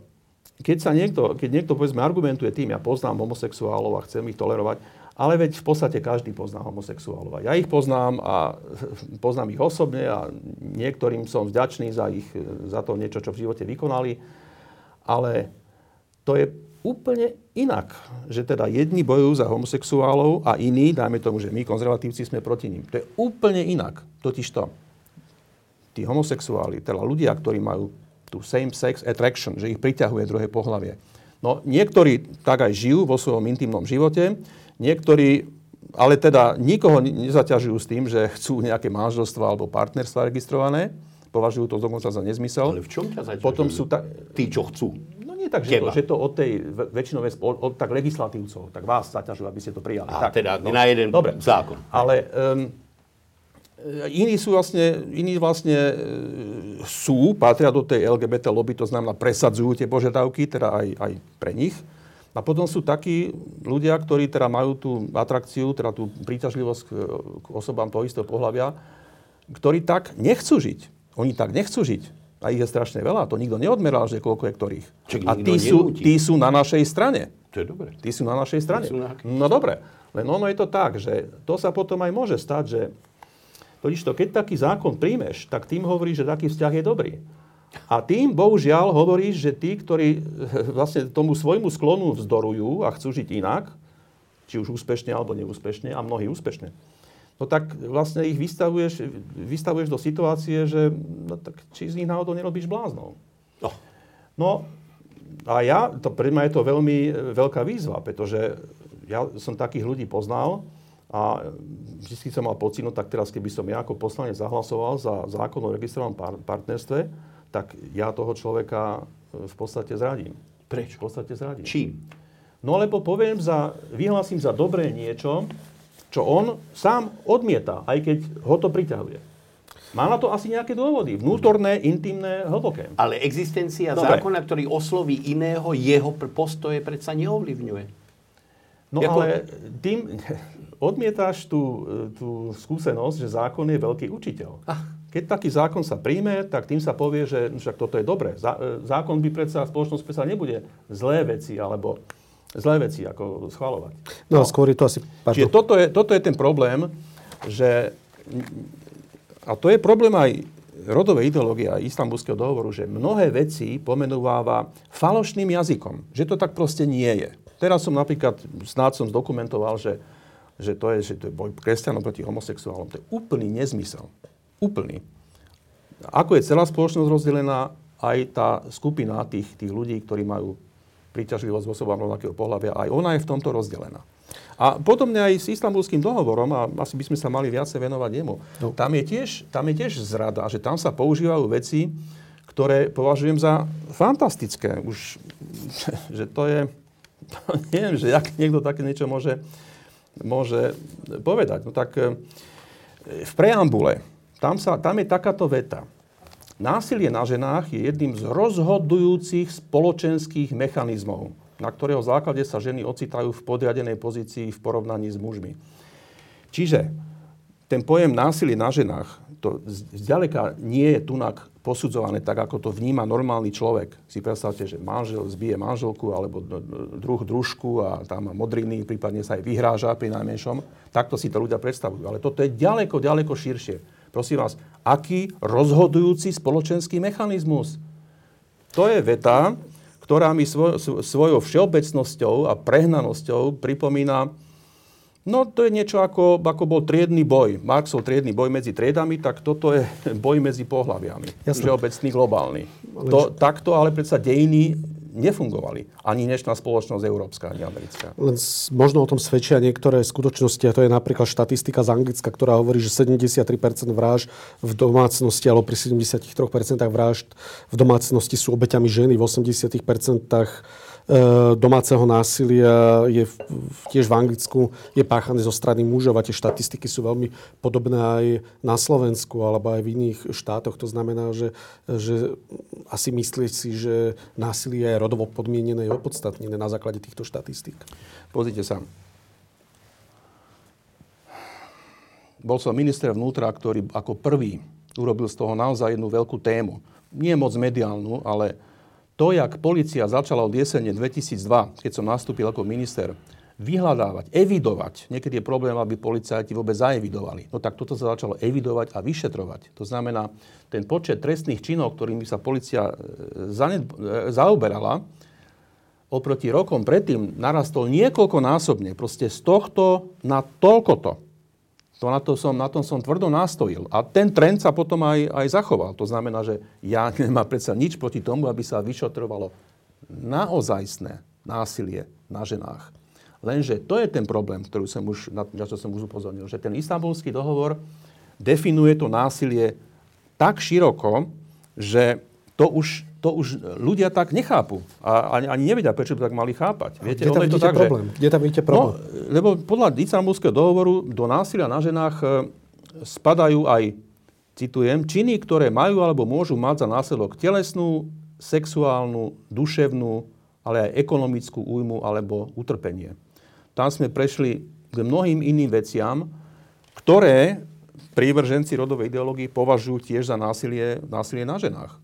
keď sa niekto, keď niekto povedzme argumentuje tým, ja poznám homosexuálov a chcem ich tolerovať, ale veď v podstate každý pozná homosexuálov. Ja ich poznám a (laughs) poznám ich osobne a niektorým som vďačný za, ich, za to niečo, čo v živote vykonali, ale to je úplne inak. Že teda jedni bojujú za homosexuálov a iní, dajme tomu, že my konzervatívci sme proti ním. To je úplne inak. Totiž to, tí homosexuáli, teda ľudia, ktorí majú tú same-sex attraction, že ich priťahuje druhé pohlavie. No niektorí tak aj žijú vo svojom intimnom živote, niektorí ale teda nikoho nezaťažujú s tým, že chcú nejaké manželstva alebo partnerstva registrované. Považujú to dokonca za nezmysel. Ale v čom ťa zaťažujú? Potom sú ta... Tí, čo chcú nie tak, že to, že to od tej väčšinové, od, od tak legislatívcov, tak vás zaťažujú, aby ste to prijali. A tak, teda no, na jeden dobre. zákon. Ale um, iní sú vlastne, iní vlastne e, sú, patria do tej LGBT lobby, to znamená presadzujú tie požiadavky, teda aj, aj pre nich. A potom sú takí ľudia, ktorí teda majú tú atrakciu, teda tú príťažlivosť k, k osobám toho istého pohľavia, ktorí tak nechcú žiť. Oni tak nechcú žiť. A ich je strašne veľa. To nikto neodmeral, že koľko je ktorých. Čak a tí sú, tí sú na našej strane. To je dobre. Tí sú na našej strane. Na no dobre. Len ono je to tak, že to sa potom aj môže stať, že totiž to, keď taký zákon príjmeš, tak tým hovoríš, že taký vzťah je dobrý. A tým, bohužiaľ, hovoríš, že tí, ktorí (laughs) vlastne tomu svojmu sklonu vzdorujú a chcú žiť inak, či už úspešne alebo neúspešne, a mnohí úspešne, no tak vlastne ich vystavuješ, vystavuješ do situácie, že no tak či z nich náhodou nerobíš bláznou. No. no a ja, to, pre mňa je to veľmi veľká výzva, pretože ja som takých ľudí poznal a vždy som mal pocit, no tak teraz keby som ja ako poslanec zahlasoval za zákon o registrovanom par- partnerstve, tak ja toho človeka e, v podstate zradím. Prečo? V podstate zradím. Čím? No lebo poviem za, vyhlásim za dobré niečo, čo on sám odmieta, aj keď ho to priťahuje. Má na to asi nejaké dôvody. Vnútorné, intimné, hlboké. Ale existencia Dobre. zákona, ktorý osloví iného, jeho postoje predsa neovlivňuje. No Jako... ale tým (laughs) odmietáš tú, tú skúsenosť, že zákon je veľký učiteľ. Ah. Keď taký zákon sa príjme, tak tým sa povie, že však toto je dobré. Zákon by predsa, spoločnosť predsa nebude zlé veci, alebo zlé veci ako schvalovať. No, no skôr je to asi... Pardon. Čiže toto je, toto je ten problém, že... A to je problém aj rodovej ideológie a istambulského dohovoru, že mnohé veci pomenúváva falošným jazykom. Že to tak proste nie je. Teraz som napríklad, snáď som zdokumentoval, že, že, to, je, že to je boj kresťanov proti homosexuálom. To je úplný nezmysel. Úplný. Ako je celá spoločnosť rozdelená, aj tá skupina tých, tých ľudí, ktorí majú príťažlivosť osobám rovnakého pohľavia, aj ona je v tomto rozdelená. A podobne aj s istambulským dohovorom, a asi by sme sa mali viacej venovať jemu, no. tam, je tiež, tam je tiež zrada, že tam sa používajú veci, ktoré považujem za fantastické. Už, (laughs) že to je, (laughs) neviem, že jak niekto také niečo môže, môže povedať. No tak e, v preambule, tam, sa, tam je takáto veta. Násilie na ženách je jedným z rozhodujúcich spoločenských mechanizmov, na ktorého základe sa ženy ocitajú v podriadenej pozícii v porovnaní s mužmi. Čiže ten pojem násilie na ženách, to zďaleka nie je tunak posudzované tak, ako to vníma normálny človek. Si predstavte, že manžel zbije manželku alebo druh družku a tam má modriny, prípadne sa aj vyhráža pri najmenšom. Takto si to ľudia predstavujú. Ale toto je ďaleko, ďaleko širšie. Prosím vás, aký rozhodujúci spoločenský mechanizmus? To je veta, ktorá mi svoj, svojou všeobecnosťou a prehnanosťou pripomína, no to je niečo ako, ako bol triedny boj. Marxov triedny boj medzi triedami, tak toto je (laughs) boj medzi pohľaviami. Všeobecný, globálny. To, takto ale predsa dejiny nefungovali. Ani dnešná spoločnosť európska, ani americká. Len možno o tom svedčia niektoré skutočnosti, a to je napríklad štatistika z Anglicka, ktorá hovorí, že 73% vražd v domácnosti, alebo pri 73% vražd v domácnosti sú obeťami ženy, v 80% E, domáceho násilia je v, tiež v Anglicku je páchané zo strany mužov a tie štatistiky sú veľmi podobné aj na Slovensku alebo aj v iných štátoch. To znamená, že, že asi myslíš si, že násilie je rodovo podmienené, je opodstatnené na základe týchto štatistík. Pozrite sa. Bol som minister vnútra, ktorý ako prvý urobil z toho naozaj jednu veľkú tému. Nie moc mediálnu, ale to, jak policia začala od jesene 2002, keď som nastúpil ako minister, vyhľadávať, evidovať. Niekedy je problém, aby policajti vôbec zaevidovali. No tak toto sa začalo evidovať a vyšetrovať. To znamená, ten počet trestných činov, ktorými sa policia e, zaned- e, zaoberala, oproti rokom predtým narastol niekoľkonásobne. Proste z tohto na toľkoto. To na, to som, na tom som tvrdo nastojil. A ten trend sa potom aj, aj zachoval. To znamená, že ja (laughs) nemám predsa nič proti tomu, aby sa vyšetrovalo naozajstné násilie na ženách. Lenže to je ten problém, ktorý som už, na čo som už upozornil, že ten istambulský dohovor definuje to násilie tak široko, že to už to už ľudia tak nechápu. A ani, ani nevedia, prečo by tak mali chápať. Viete, Kde tam to tak, problém? Že, Kde tam vidíte problém? No, lebo podľa Istanbulského dohovoru do násilia na ženách e, spadajú aj, citujem, činy, ktoré majú alebo môžu mať za následok telesnú, sexuálnu, duševnú, ale aj ekonomickú újmu alebo utrpenie. Tam sme prešli k mnohým iným veciam, ktoré prívrženci rodovej ideológie považujú tiež za násilie, násilie na ženách.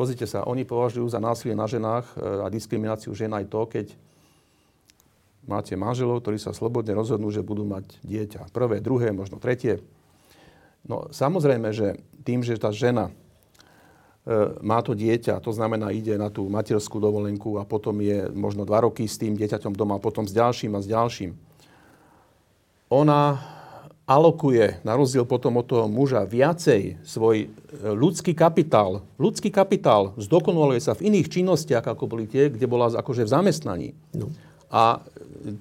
Pozrite sa, oni považujú za násilie na ženách e, a diskrimináciu žen aj to, keď máte manželov, ktorí sa slobodne rozhodnú, že budú mať dieťa. Prvé, druhé, možno tretie. No samozrejme, že tým, že tá žena e, má to dieťa, to znamená, ide na tú materskú dovolenku a potom je možno dva roky s tým dieťaťom doma, potom s ďalším a s ďalším. Ona alokuje, na rozdiel potom od toho muža, viacej svoj e, ľudský kapitál, ľudský kapitál zdokonaluje sa v iných činnostiach, ako boli tie, kde bola akože v zamestnaní. No. A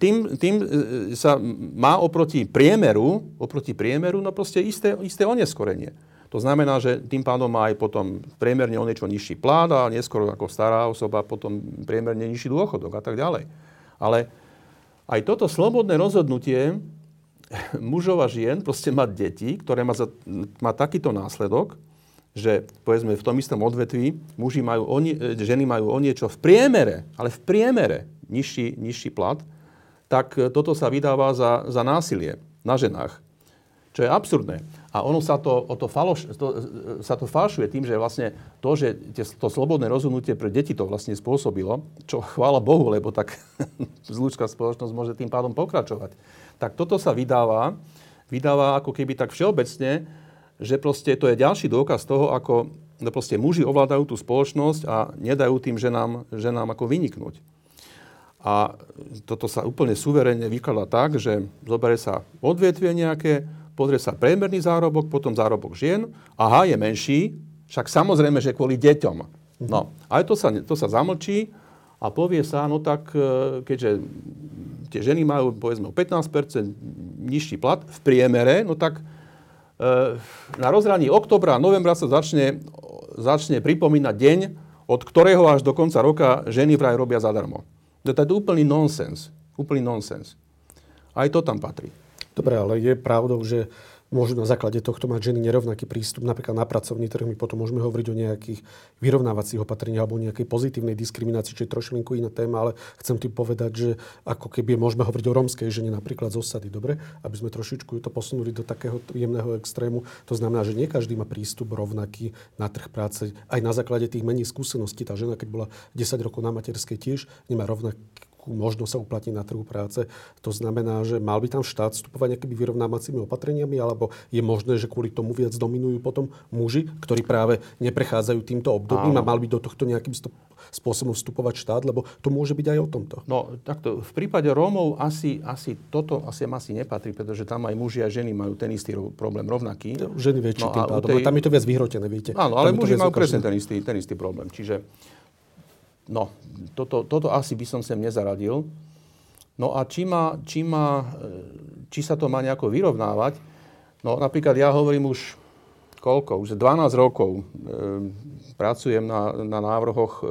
tým, tým e, sa má oproti priemeru, oproti priemeru, no proste isté, isté oneskorenie. To znamená, že tým pádom má aj potom priemerne o niečo nižší plát a neskôr ako stará osoba potom priemerne nižší dôchodok a tak ďalej. Ale aj toto slobodné rozhodnutie mužov a žien proste mať deti, ktoré má, za, má takýto následok, že povedzme v tom istom odvetví muži majú o nie, ženy majú o niečo v priemere, ale v priemere nižší, nižší plat, tak toto sa vydáva za, za násilie na ženách. Čo je absurdné. A ono sa to, o to, faloš, to, sa to falšuje tým, že vlastne to, že to slobodné rozhodnutie pre deti to vlastne spôsobilo, čo chvála Bohu, lebo tak (laughs) zlúčka spoločnosť môže tým pádom pokračovať. Tak toto sa vydáva, vydáva ako keby tak všeobecne, že proste to je ďalší dôkaz toho, ako no proste muži ovládajú tú spoločnosť a nedajú tým ženám, ženám ako vyniknúť. A toto sa úplne suverene vykladá tak, že zoberie sa odvetvie nejaké, pozrie sa priemerný zárobok, potom zárobok žien, aha, je menší, však samozrejme, že kvôli deťom. No, aj to sa, to sa zamlčí a povie sa, no tak, e, keďže tie ženy majú, povedzme, o 15% nižší plat v priemere, no tak e, na rozhraní oktobra a novembra sa začne, začne pripomínať deň, od ktorého až do konca roka ženy vraj robia zadarmo. To je úplný nonsens. Úplný nonsens. Aj to tam patrí. Dobre, ale je pravdou, že môžu na základe tohto mať ženy nerovnaký prístup napríklad na pracovný trh. My potom môžeme hovoriť o nejakých vyrovnávacích opatreniach alebo nejakej pozitívnej diskriminácii, čo je trošilinku iná téma, ale chcem tým povedať, že ako keby môžeme hovoriť o rómskej žene napríklad z osady, dobre? Aby sme trošičku to posunuli do takého jemného extrému. To znamená, že nie každý má prístup rovnaký na trh práce. Aj na základe tých menej skúseností. Tá žena, keď bola 10 rokov na materskej, tiež nemá rovnaký možnosť sa uplatniť na trhu práce. To znamená, že mal by tam štát vstupovať nejakými vyrovnávacími opatreniami, alebo je možné, že kvôli tomu viac dominujú potom muži, ktorí práve neprechádzajú týmto obdobím Áno. a mal by do tohto nejakým spôsobom vstupovať štát, lebo to môže byť aj o tomto. No takto, v prípade Rómov asi, asi toto asi, asi nepatrí, pretože tam aj muži a ženy majú ten istý problém rovnaký. No, ženy väčší no, tým pádom, tej... tam je to viac vyhrotené, viete. Áno, ale muži majú presne ten istý, ten istý problém. Čiže No, toto, toto asi by som sem nezaradil. No a či, má, či, má, e, či sa to má nejako vyrovnávať, no napríklad ja hovorím už koľko, už 12 rokov e, pracujem na, na návrhoch e,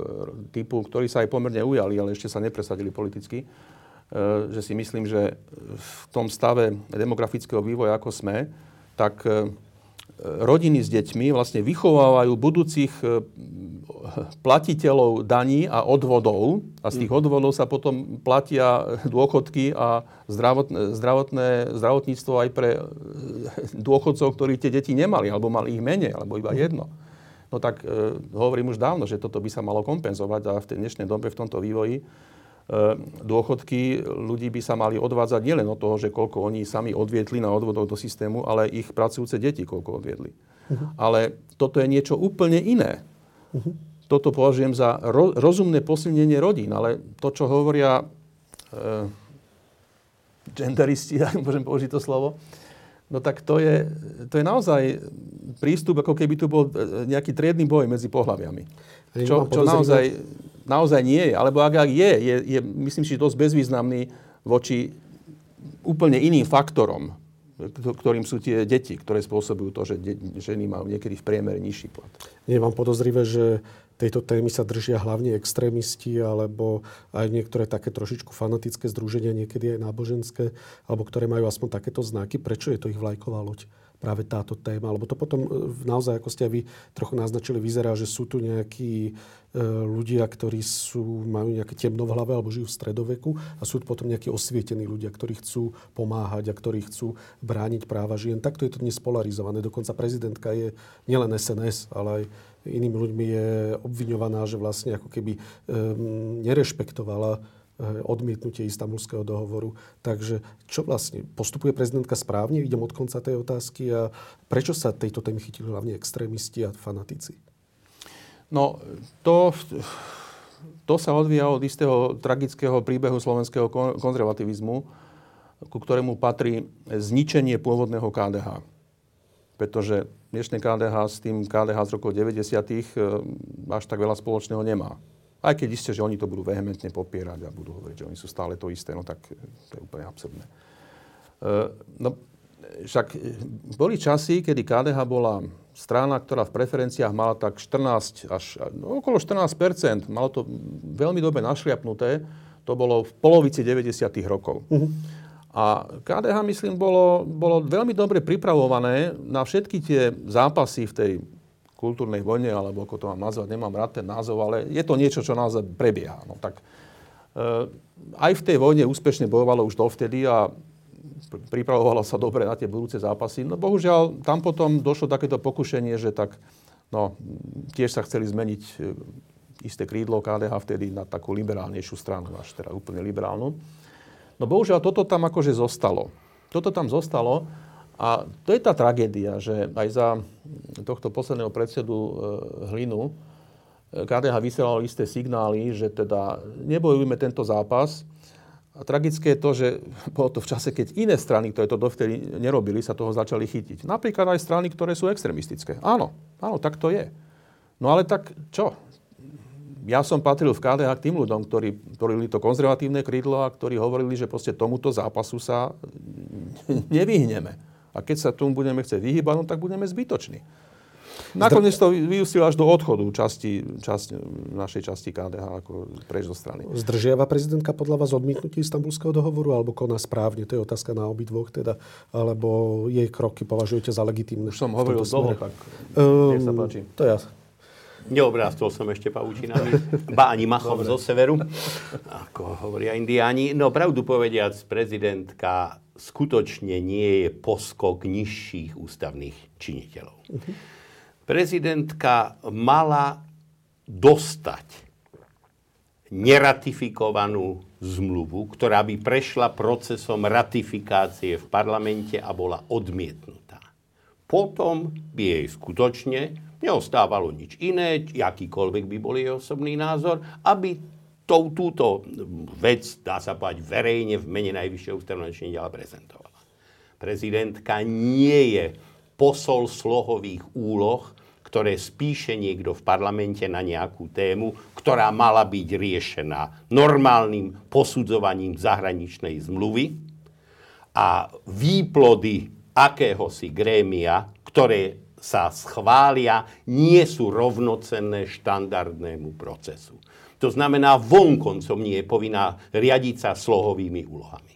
typu, ktorí sa aj pomerne ujali, ale ešte sa nepresadili politicky, e, že si myslím, že v tom stave demografického vývoja, ako sme, tak e, rodiny s deťmi vlastne vychovávajú budúcich e, platiteľov daní a odvodov a z tých mm. odvodov sa potom platia dôchodky a zdravotné, zdravotné, zdravotníctvo aj pre e, dôchodcov, ktorí tie deti nemali, alebo mali ich menej, alebo iba mm. jedno. No tak e, hovorím už dávno, že toto by sa malo kompenzovať a v tej dnešnej dobe v tomto vývoji dôchodky ľudí by sa mali odvádzať nielen od toho, že koľko oni sami odvietli na odvodov do systému, ale ich pracujúce deti koľko odviedli. Uh-huh. Ale toto je niečo úplne iné. Uh-huh. Toto považujem za ro- rozumné posilnenie rodín, ale to, čo hovoria e, genderisti, (laughs) ak môžem použiť to slovo, no tak to je, to je naozaj prístup, ako keby tu bol e, nejaký triedny boj medzi pohľaviami. Čo, čo naozaj naozaj nie je. Alebo ak, ak je, je, je, myslím si, dosť bezvýznamný voči úplne iným faktorom, ktorým sú tie deti, ktoré spôsobujú to, že de- ženy majú niekedy v priemere nižší plat. Nie je vám podozrivé, že tejto témy sa držia hlavne extrémisti alebo aj niektoré také trošičku fanatické združenia, niekedy aj náboženské, alebo ktoré majú aspoň takéto znaky. Prečo je to ich vlajková loď? práve táto téma? Lebo to potom e, naozaj, ako ste aj vy trochu naznačili, vyzerá, že sú tu nejakí e, ľudia, ktorí sú, majú nejaké temno v hlave alebo žijú v stredoveku a sú potom nejakí osvietení ľudia, ktorí chcú pomáhať a ktorí chcú brániť práva žien. Takto je to dnes polarizované. Dokonca prezidentka je nielen SNS, ale aj inými ľuďmi je obviňovaná, že vlastne ako keby um, nerešpektovala Eh, odmietnutie istambulského dohovoru. Takže čo vlastne? Postupuje prezidentka správne? Idem od konca tej otázky. A prečo sa tejto témy chytili hlavne extrémisti a fanatici? No, to, to sa odvíja od istého tragického príbehu slovenského konzervativizmu. ku ktorému patrí zničenie pôvodného KDH. Pretože dnešné KDH s tým KDH z rokov 90. E, až tak veľa spoločného nemá. Aj keď isté, že oni to budú vehementne popierať a budú hovoriť, že oni sú stále to isté, no tak to je úplne absurdné. No, však boli časy, kedy KDH bola strana, ktorá v preferenciách mala tak 14 až no, okolo 14% malo to veľmi dobre našliapnuté. To bolo v polovici 90. rokov. Uh-huh. A KDH, myslím, bolo, bolo veľmi dobre pripravované na všetky tie zápasy v tej kultúrnej vojne, alebo ako to mám nazvať, nemám rád ten názov, ale je to niečo, čo naozaj prebieha. No tak e, aj v tej vojne úspešne bojovalo už dovtedy a pripravovalo sa dobre na tie budúce zápasy. No bohužiaľ, tam potom došlo takéto pokušenie, že tak, no, tiež sa chceli zmeniť e, isté krídlo KDH vtedy na takú liberálnejšiu stranu, až teda úplne liberálnu. No bohužiaľ, toto tam akože zostalo. Toto tam zostalo a to je tá tragédia, že aj za tohto posledného predsedu e, Hlinu e, KDH vysielalo isté signály, že teda nebojujme tento zápas, a tragické je to, že (laughs) bolo to v čase, keď iné strany, ktoré to dovtedy nerobili, sa toho začali chytiť. Napríklad aj strany, ktoré sú extremistické. Áno, áno, tak to je. No ale tak čo? Ja som patril v KDH k tým ľuďom, ktorí tvorili to konzervatívne krídlo a ktorí hovorili, že proste tomuto zápasu sa (laughs) nevyhneme. A keď sa tomu budeme chcieť vyhýbať, no tak budeme zbytoční. Nakoniec to vyústilo až do odchodu časti, časti, našej časti KDH ako preč zo strany. Zdržiava prezidentka podľa vás odmietnutie istambulského dohovoru alebo koná správne? To je otázka na obidvoch teda. Alebo jej kroky považujete za legitimné? Už som hovoril dlho, tak um, nech sa páči. To ja. Neobrástol som ešte pavučinami, ba ani machom Dobre. zo severu, ako hovoria indiáni. No pravdu povediac, prezidentka skutočne nie je poskok nižších ústavných činiteľov. Prezidentka mala dostať neratifikovanú zmluvu, ktorá by prešla procesom ratifikácie v parlamente a bola odmietnutá. Potom by jej skutočne neostávalo nič iné, akýkoľvek by bol jej osobný názor, aby tou, túto vec, dá sa povedať, verejne v mene Najvyššieho ústavného činiteľa prezentovala. Prezidentka nie je posol slohových úloh, ktoré spíše niekto v parlamente na nejakú tému, ktorá mala byť riešená normálnym posudzovaním zahraničnej zmluvy a výplody akéhosi grémia, ktoré sa schvália, nie sú rovnocenné štandardnému procesu. To znamená, vonkoncom nie je povinná riadiť sa slohovými úlohami.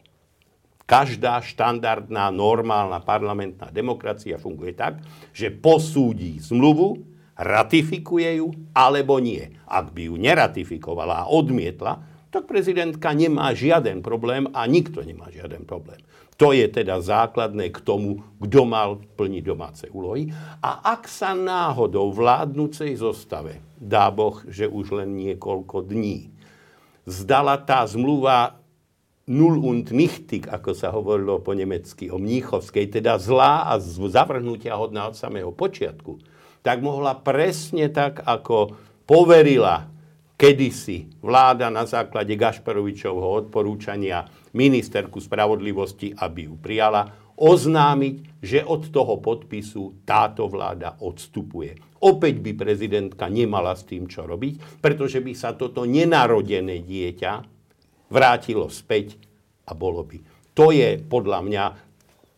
Každá štandardná, normálna parlamentná demokracia funguje tak, že posúdi zmluvu, ratifikuje ju alebo nie. Ak by ju neratifikovala a odmietla, tak prezidentka nemá žiaden problém a nikto nemá žiaden problém. To je teda základné k tomu, kto mal plniť domáce úlohy. A ak sa náhodou vládnúcej zostave, dá Boh, že už len niekoľko dní, zdala tá zmluva null und nichtig, ako sa hovorilo po nemecky, o mníchovskej, teda zlá a zavrhnutia hodná od samého počiatku, tak mohla presne tak, ako poverila kedysi vláda na základe Gašparovičovho odporúčania ministerku spravodlivosti, aby ju prijala, oznámiť, že od toho podpisu táto vláda odstupuje. Opäť by prezidentka nemala s tým čo robiť, pretože by sa toto nenarodené dieťa vrátilo späť a bolo by. To je podľa mňa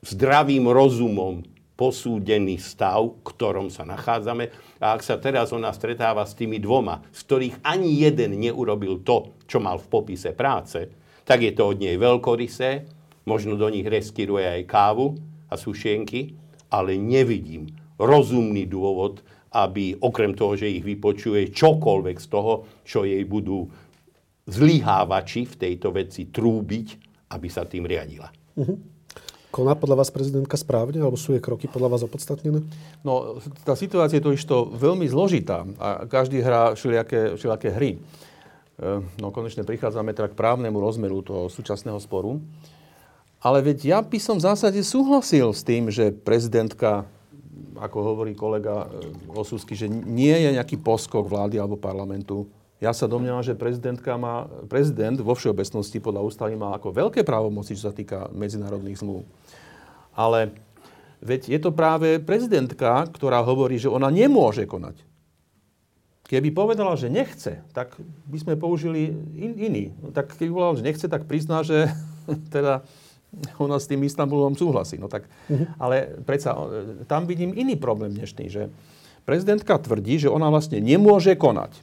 zdravým rozumom posúdený stav, v ktorom sa nachádzame. A ak sa teraz ona stretáva s tými dvoma, z ktorých ani jeden neurobil to, čo mal v popise práce, tak je to od nej veľkorysé, možno do nich reskiruje aj kávu a sušenky, ale nevidím rozumný dôvod, aby okrem toho, že ich vypočuje čokoľvek z toho, čo jej budú zlyhávači v tejto veci trúbiť, aby sa tým riadila. Uh-huh. Koná podľa vás prezidentka správne, alebo sú jej kroky podľa vás opodstatnené? No, tá situácia je to išto veľmi zložitá a každý hrá všelijaké, všelijaké hry. E, no, konečne prichádzame teda k právnemu rozmeru toho súčasného sporu. Ale veď ja by som v zásade súhlasil s tým, že prezidentka, ako hovorí kolega e, Osusky, že nie je nejaký poskok vlády alebo parlamentu Ja sa domnievam, že prezidentka má, prezident vo všeobecnosti podľa ústavy má ako veľké právomoci, čo sa týka medzinárodných zmluv. Ale veď je to práve prezidentka, ktorá hovorí, že ona nemôže konať. Keby povedala, že nechce, tak by sme použili in, iný. No, tak keby povedala, že nechce, tak prizná, že (laughs) teda ona s tým Istanbulom súhlasí. No tak, uh-huh. Ale predsa e, tam vidím iný problém dnešný, že prezidentka tvrdí, že ona vlastne nemôže konať.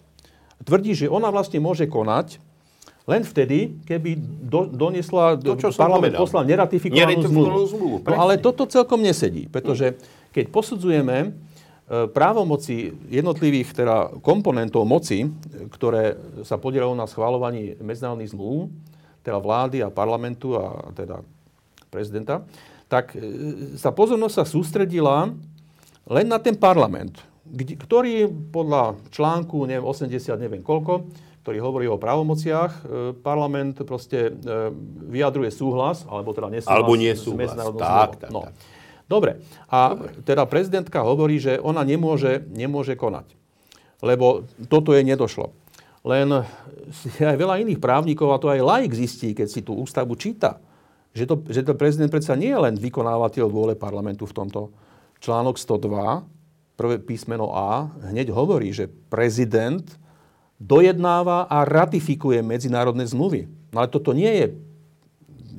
Tvrdí, že ona vlastne môže konať len vtedy, keby do, doniesla, to, čo parlament poslal neratifikovanú zmluvu. no ale toto celkom nesedí, pretože keď posudzujeme právomoci jednotlivých teda komponentov moci, ktoré sa podielajú na schváľovaní medzinárodných zmluv, teda vlády a parlamentu a teda prezidenta, tak e, sa pozornosť sa sústredila len na ten parlament, ktorý podľa článku neviem, 80, neviem koľko, ktorý hovorí o právomociach, e, parlament proste vyjadruje súhlas, alebo teda nesúhlas alebo nesúhlas. tak. Tak, no. tak. Dobre. A Dobre. teda prezidentka hovorí, že ona nemôže, nemôže konať. Lebo toto je nedošlo. Len aj veľa iných právnikov, a to aj laik zistí, keď si tú ústavu číta, že to, že to prezident predsa nie je len vykonávateľ vôle parlamentu v tomto. Článok 102, prvé písmeno A, hneď hovorí, že prezident dojednáva a ratifikuje medzinárodné zmluvy. No ale toto nie je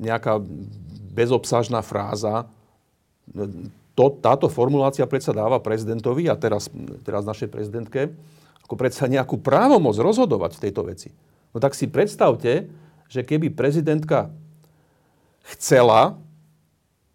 nejaká bezobsažná fráza, to, táto formulácia predsa dáva prezidentovi a teraz, teraz našej prezidentke ako predsa nejakú právomoc rozhodovať v tejto veci. No tak si predstavte, že keby prezidentka chcela,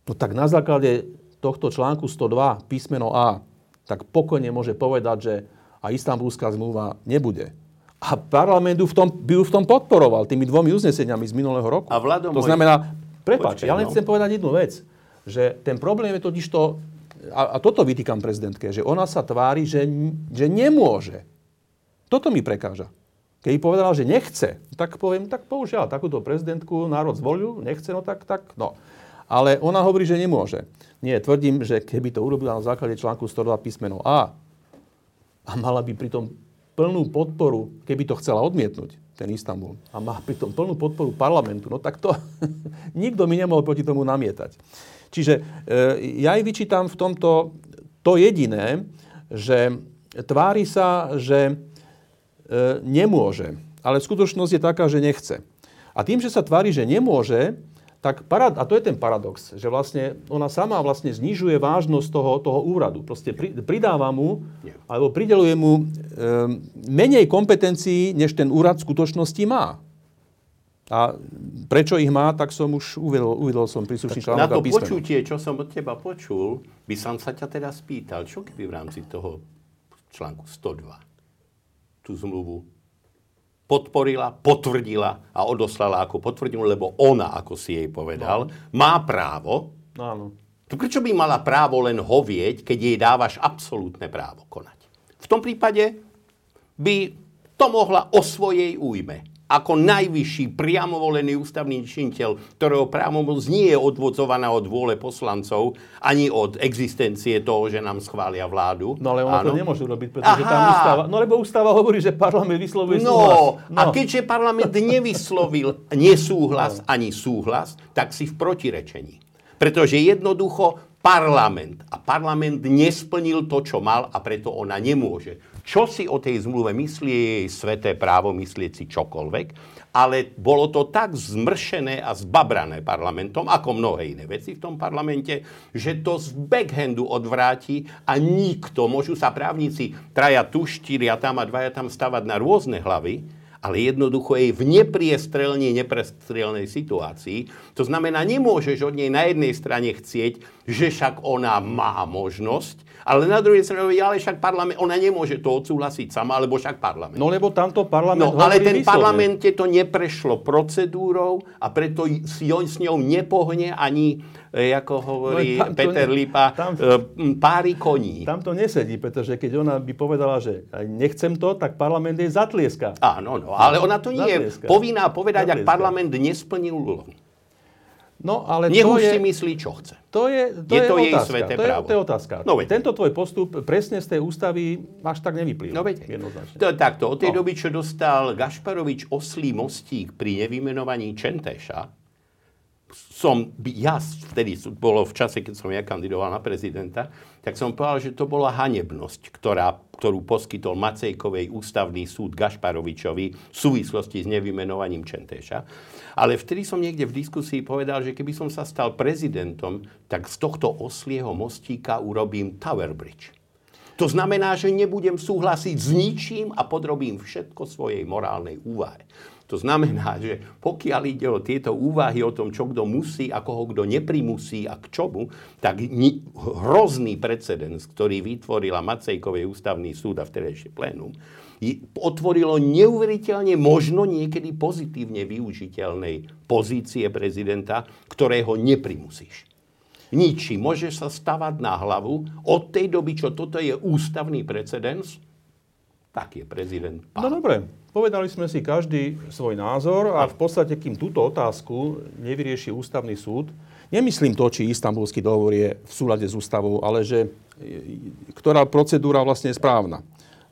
no tak na základe tohto článku 102 písmeno A, tak pokojne môže povedať, že a istambulská zmluva nebude. A parlament v tom, by ju v tom podporoval tými dvomi uzneseniami z minulého roku. A to znamená, prepáč, ja len no. chcem povedať jednu vec že ten problém je totiž to, a, a toto vytýkam prezidentke, že ona sa tvári, že, že nemôže. Toto mi prekáža. Keď povedala, že nechce, tak poviem, tak použiaľ takúto prezidentku, národ zvolil, nechce, no tak, tak, no. Ale ona hovorí, že nemôže. Nie, tvrdím, že keby to urobila na základe článku 102 písmeno A a mala by pritom plnú podporu, keby to chcela odmietnúť, ten Istanbul, a má pritom plnú podporu parlamentu, no tak to (laughs) nikto mi nemohol proti tomu namietať. Čiže e, ja aj vyčítam v tomto to jediné, že tvári sa, že e, nemôže, ale skutočnosť je taká, že nechce. A tým, že sa tvári, že nemôže, tak parad, a to je ten paradox, že vlastne ona sama vlastne znižuje vážnosť toho, toho úradu. Proste pri, pridáva mu, alebo prideluje mu e, menej kompetencií, než ten úrad v skutočnosti má. A prečo ich má, tak som už uvedol, uvedol som príslušný článok Na to počutie, čo som od teba počul, by som sa ťa teda spýtal, čo keby v rámci toho článku 102 tú zmluvu podporila, potvrdila a odoslala ako potvrdinu, lebo ona, ako si jej povedal, no. má právo. Áno. To prečo by mala právo len hovieť, keď jej dávaš absolútne právo konať? V tom prípade by to mohla o svojej újme ako najvyšší priamo volený ústavný činiteľ, ktorého právomoc nie je odvodzovaná od vôle poslancov, ani od existencie toho, že nám schvália vládu. No ale ona to nemôže robiť, pretože Aha. tam ústava... No lebo ústava hovorí, že parlament vyslovuje no, súhlas. No, a keďže parlament nevyslovil nesúhlas no. ani súhlas, tak si v protirečení. Pretože jednoducho parlament a parlament nesplnil to, čo mal a preto ona nemôže čo si o tej zmluve myslí, je jej sveté právo myslieť si čokoľvek, ale bolo to tak zmršené a zbabrané parlamentom, ako mnohé iné veci v tom parlamente, že to z backhandu odvráti a nikto, môžu sa právnici traja tu, štyria tam a dvaja tam stavať na rôzne hlavy, ale jednoducho je v nepriestrelne neprestrelnej situácii. To znamená, nemôžeš od nej na jednej strane chcieť, že však ona má možnosť, ale na druhej strane, ale však parlament, ona nemôže to odsúhlasiť sama, alebo však parlament. No lebo tamto parlament No ale ten parlamente to neprešlo procedúrou a preto si s ňou nepohne ani, ako hovorí no, Peter ne, Lipa, tam, e, páry koní. Tam to nesedí, pretože keď ona by povedala, že nechcem to, tak parlament jej zatlieska. Áno, no, ale ona to nie je povinná povedať, zatlieska. ak parlament nesplnil úlohu. No, ale Nech to už je, si myslí, čo chce. To je, to Je je, to jej otázka. sveté to je, právo. To je otázka. No veď. Tento tvoj postup presne z tej ústavy až tak nevyplýva. No veď, to, takto, od tej No. doby, čo dostal Gašparovič oslý mostík pri nevymenovaní Čenteša, som, ja vtedy bolo v čase, keď som ja kandidoval na prezidenta, tak som povedal, že to bola hanebnosť, ktorá, ktorú poskytol Macejkovej ústavný súd Gašparovičovi v súvislosti s nevymenovaním Čenteša. Ale vtedy som niekde v diskusii povedal, že keby som sa stal prezidentom, tak z tohto oslieho mostíka urobím Tower Bridge. To znamená, že nebudem súhlasiť s ničím a podrobím všetko svojej morálnej úvahe. To znamená, (laughs) že pokiaľ ide o tieto úvahy o tom, čo kto musí a koho kto neprimusí a k čomu, tak ni- hrozný precedens, ktorý vytvorila Macejkovej ústavný súd a vtedajšie plénum, otvorilo neuveriteľne možno niekedy pozitívne využiteľnej pozície prezidenta, ktorého neprimusíš ničí. Môžeš sa stavať na hlavu. Od tej doby, čo toto je ústavný precedens, tak je prezident No pán. dobre, povedali sme si každý svoj názor a v podstate, kým túto otázku nevyrieši ústavný súd, nemyslím to, či istambulský dohovor je v súlade s ústavou, ale že e, ktorá procedúra vlastne je správna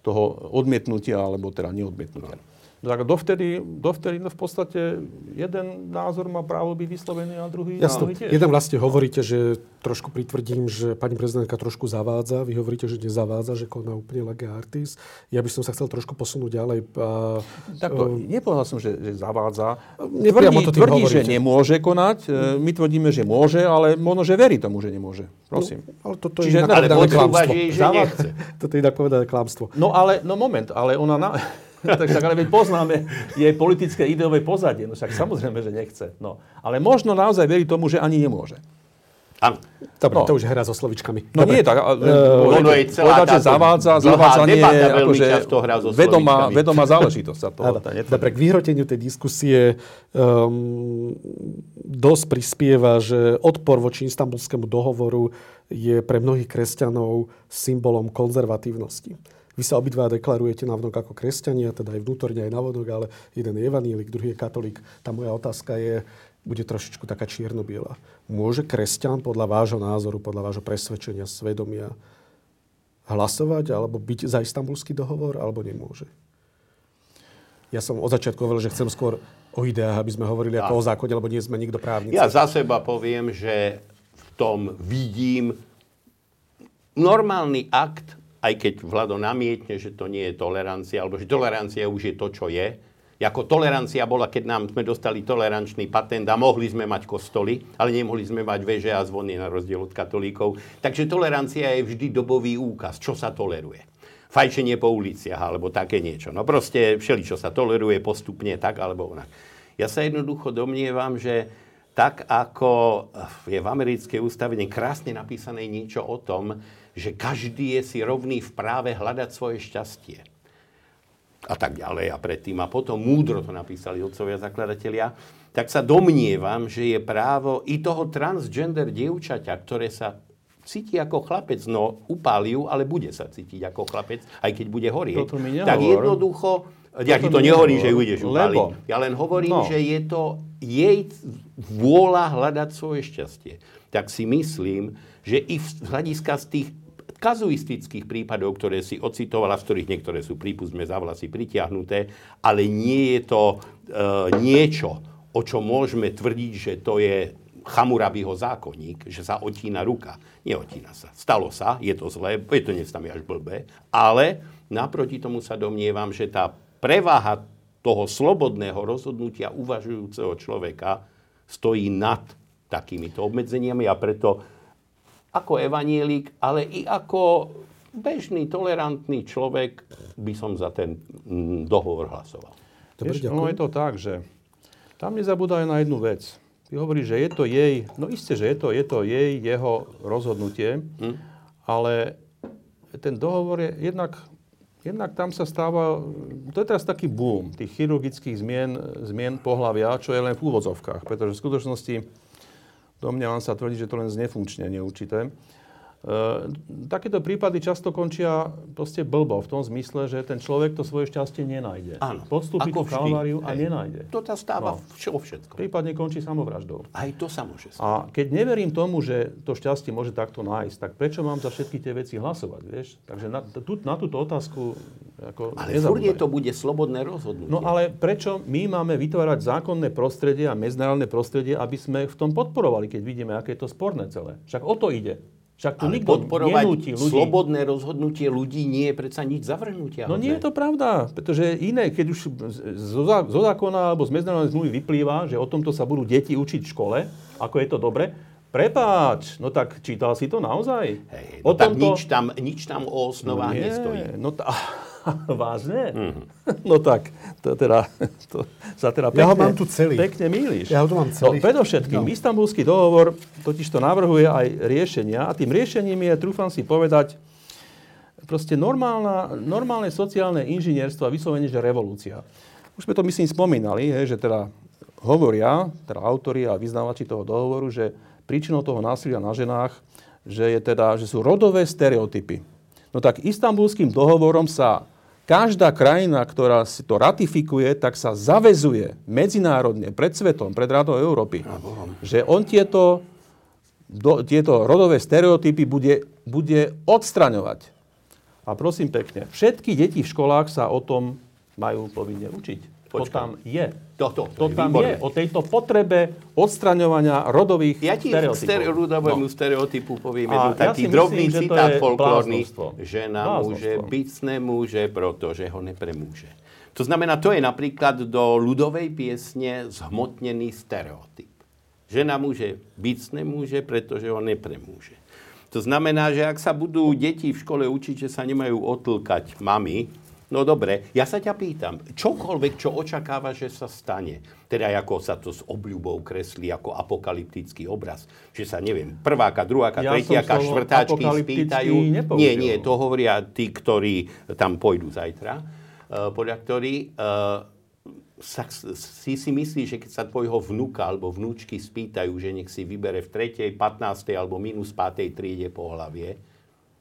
toho odmietnutia alebo teda neodmietnutia. No tak dovtedy, dovtedy no v podstate jeden názor má právo byť vyslovený a druhý, Jasno. tiež. Jeden vlastne hovoríte, že trošku pritvrdím, že pani prezidentka trošku zavádza. Vy hovoríte, že nezavádza, že koná úplne lege artis. Ja by som sa chcel trošku posunúť ďalej. A, Takto, nepovedal som, že, že zavádza. Tvrdí, to tvrdí že hovoríte. nemôže konať. E, My tvrdíme, že môže, ale možno, že verí tomu, že nemôže. Prosím. ale toto Čiže- je inak Ale povedané klamstvo. že nechce. (laughs) Toto je inak povedané klamstvo. No ale, no moment, ale ona... Na... (laughs) tak, tak, ale veď poznáme jej politické ideové pozadie. No však samozrejme, že nechce. No. Ale možno naozaj verí tomu, že ani nemôže. Áno. Dobre, No. to už hra so slovičkami. No Dobre. nie, tak... ale- Eh, ono je celá povedať, že zavádza, zavádzanie je akože hrá so vedomá, vedomá záležitosť sa to. Áno. to netvrdí. Dobre, k vyhroteniu tej diskusie um, dosť prispieva, že odpor voči istambulskému dohovoru je pre mnohých kresťanov symbolom konzervatívnosti. Vy sa obidva deklarujete navnok ako kresťania, teda aj vnútorne, aj navonok, ale jeden je evanílik, druhý je katolík. Tá moja otázka je, bude trošičku taká čierno-biela. Môže kresťan podľa vášho názoru, podľa vášho presvedčenia, svedomia hlasovať alebo byť za istambulský dohovor, alebo nemôže? Ja som od začiatku hovoril, že chcem skôr o ideách, aby sme hovorili ako o zákone, lebo nie sme nikto právnici. Ja za seba poviem, že v tom vidím normálny akt, aj keď Vlado namietne, že to nie je tolerancia, alebo že tolerancia už je to, čo je. Ako tolerancia bola, keď nám sme dostali tolerančný patent a mohli sme mať kostoly, ale nemohli sme mať veže a zvony na rozdiel od katolíkov. Takže tolerancia je vždy dobový úkaz, čo sa toleruje. Fajčenie po uliciach alebo také niečo. No proste všeli, čo sa toleruje postupne tak alebo onak. Ja sa jednoducho domnievam, že tak ako je v americkej ústave krásne napísané niečo o tom, že každý je si rovný v práve hľadať svoje šťastie a tak ďalej a predtým a potom múdro to napísali otcovia zakladatelia, tak sa domnievam, že je právo i toho transgender dievčaťa, ktoré sa cíti ako chlapec, no upáli ju, ale bude sa cítiť ako chlapec, aj keď bude horieť. Toto mi tak jednoducho, ja ti to nehovorím, nehovor, že ju ideš upáliť. lebo- Ja len hovorím, No. že je to jej vôľa hľadať svoje šťastie. Tak si myslím, že i z hľadiska z tých kazuistických prípadov, ktoré si ocitovala, z ktorých niektoré sú prípustme za vlasy pritiahnuté, ale nie je to e, niečo, o čom môžeme tvrdiť, že to je Chamurabiho zákonník, že sa otína ruka. Neotína sa. Stalo sa, je to zlé, je to dnes tam je až blbé, ale naproti tomu sa domnievam, že tá preváha toho slobodného rozhodnutia uvažujúceho človeka stojí nad takýmito obmedzeniami a preto ako evanielik, ale i ako bežný, tolerantný človek by som za ten mm, dohovor hlasoval. Dobre, Vieš, ono je to tak, že tam nezabúdaj na jednu vec. Ty hovoríš, že je to jej, no isté, že je to, je to jej, jeho rozhodnutie, Hm? ale ten dohovor je jednak, jednak tam sa stáva, to je teraz taký boom tých chirurgických zmien, zmien pohlavia, čo je len v úvodzovkách, pretože v skutočnosti domnievam sa tvrdiť, že to len znefunkčne neurčité. Uh, takéto prípady často končia proste blbo, v tom zmysle, že ten človek to svoje šťastie nenájde. Áno. Podstúpi tú kalváriu a nenájde. To sa stáva no. vo všetko. Prípadne končí samovraždou. Aj to sa môže stať. A keď neverím tomu, že to šťastie môže takto nájsť, tak prečo mám za všetky tie veci hlasovať, vieš? Takže na, tu, na túto otázku ako Ale furt to bude slobodné rozhodnutie. No ale prečo my máme vytvárať zákonné prostredie a medzinárodné prostredie, aby sme v tom podporovali, keď vidíme, aké je to sporné celé? Však o to ide. Však tu Ale nikto podporovať nenúti ľudí. slobodné rozhodnutie ľudí nie je predsa nič zavrhnutia. No nie je to pravda, pretože iné, keď už zo, zo zákona alebo z medzinárodnej zmluvy vyplýva, že o tomto sa budú deti učiť v škole, ako je to dobre, Prepáč, no tak čítal si to naozaj? Hej, no o tak tomto... nič, tam, nič tam o osnovách no nie, nestojí. No tá... (laughs) Vážne? Mm-hmm. (laughs) No tak, to teda, to sa teda pekne, ja ho mám tu celý. pekne mýliš. Ja ho tu mám celý. No, predovšetkým, no. istambulský dohovor totiž to navrhuje aj riešenia a tým riešením je, trúfam si povedať, proste normálna, normálne sociálne inžinierstvo a vyslovene, že revolúcia. Už sme to myslím spomínali, he, že teda hovoria, teda autori a vyznávači toho dohovoru, že príčinou toho násilia na ženách, že, je teda, že sú rodové stereotypy. No tak istambulským dohovorom sa každá krajina, ktorá si to ratifikuje, tak sa zavezuje medzinárodne pred svetom, pred Radou Európy, že on tieto, do, tieto rodové stereotypy bude, bude odstraňovať. A prosím pekne, všetky deti v školách sa o tom majú povinne učiť. Počkaj. To tam je. To, to, to, to tam výborné. je. O tejto potrebe odstraňovania rodových ja ti stereotypov. Rodovému no. stereotypu poviem jednu taký ja drobný myslím, citát folklórny. Žena môže byť nemôže, pretože ho nepremôže. To znamená, to je napríklad do ľudovej piesne zhmotnený stereotyp. Žena môže byť nemôže, pretože ho nepremôže. To znamená, že ak sa budú deti v škole učiť, že sa nemajú otlkať mami, No dobre, ja sa ťa pýtam, čokoľvek, čo očakáva, že sa stane, teda ako sa to s obľubou kreslí ako apokalyptický obraz, že sa, neviem, prváka, druháka, ja tretiaka, štvrtáčky spýtajú. Nie, nie, to hovoria tí, ktorí tam pôjdu zajtra, uh, podľa ktorí uh, sa, si si myslí, že keď sa tvojho vnuka alebo vnúčky spýtajú, že nech si vybere v 3., 15. alebo minus 5. triede po hlavie,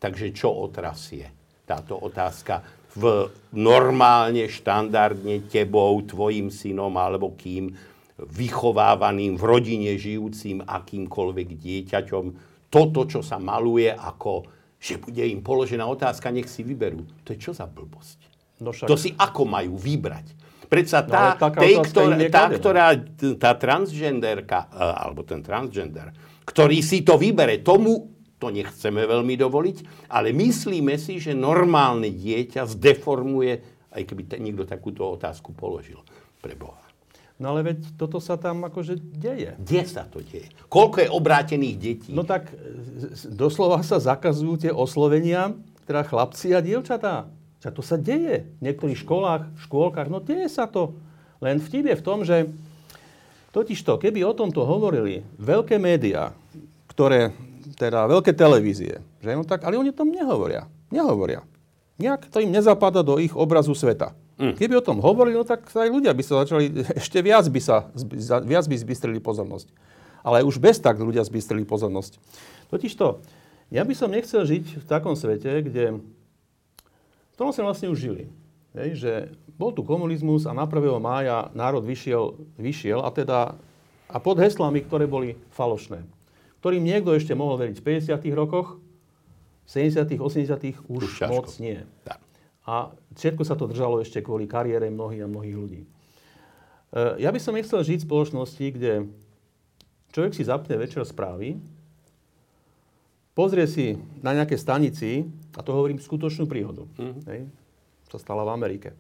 takže čo otrasie táto otázka v normálne, štandardne tebou, tvojim synom alebo kým vychovávaným v rodine žijúcim akýmkoľvek dieťaťom toto, čo sa maluje ako, že bude im položená otázka, nech si vyberú. To je čo za blbosť? No však... To si ako majú vybrať? Predsa no, tá, no, tej, ktorá, tá, ktorá, tá transgenderka, e, alebo ten transgender, ktorý si to vybere, tomu to nechceme veľmi dovoliť, ale myslíme si, že normálne dieťa zdeformuje, aj keby te, niekto takúto otázku položil. Pre Boha. No ale veď toto sa tam akože deje. Kde sa to deje? Koľko je obrátených detí? No tak doslova sa zakazujú tie oslovenia, teda chlapci a dievčatá. Čo to sa deje v niektorých školách, škôlkach. No deje sa to. Len vtip je v tom, že totižto, keby o tomto hovorili veľké médiá, ktoré teda veľké televízie. Že? No tak, ale oni o tom nehovoria. Nehovoria. Nejak to im nezapadá do ich obrazu sveta. Mm. Keby o tom hovorili, no tak aj ľudia by sa začali, (laughs) ešte viac by sa, viac by zbystrili pozornosť. Ale už bez tak ľudia zbystrili pozornosť. Totižto, ja by som nechcel žiť v takom svete, kde v tom sme vlastne už žili. Hej, že bol tu komunizmus a na 1. mája národ vyšiel, vyšiel a teda a pod heslami, ktoré boli falošné ktorým niekto ešte mohol veriť v 50. rokoch, v 70. 80. už, už moc nie. Tak. A všetko sa to držalo ešte kvôli kariére mnohých a mnohých ľudí. E, ja by som nechcel žiť v spoločnosti, kde človek si zapne večer správy, pozrie si na nejaké stanici, a to hovorím skutočnú príhodu, mm-hmm. hej, sa stala v Amerike.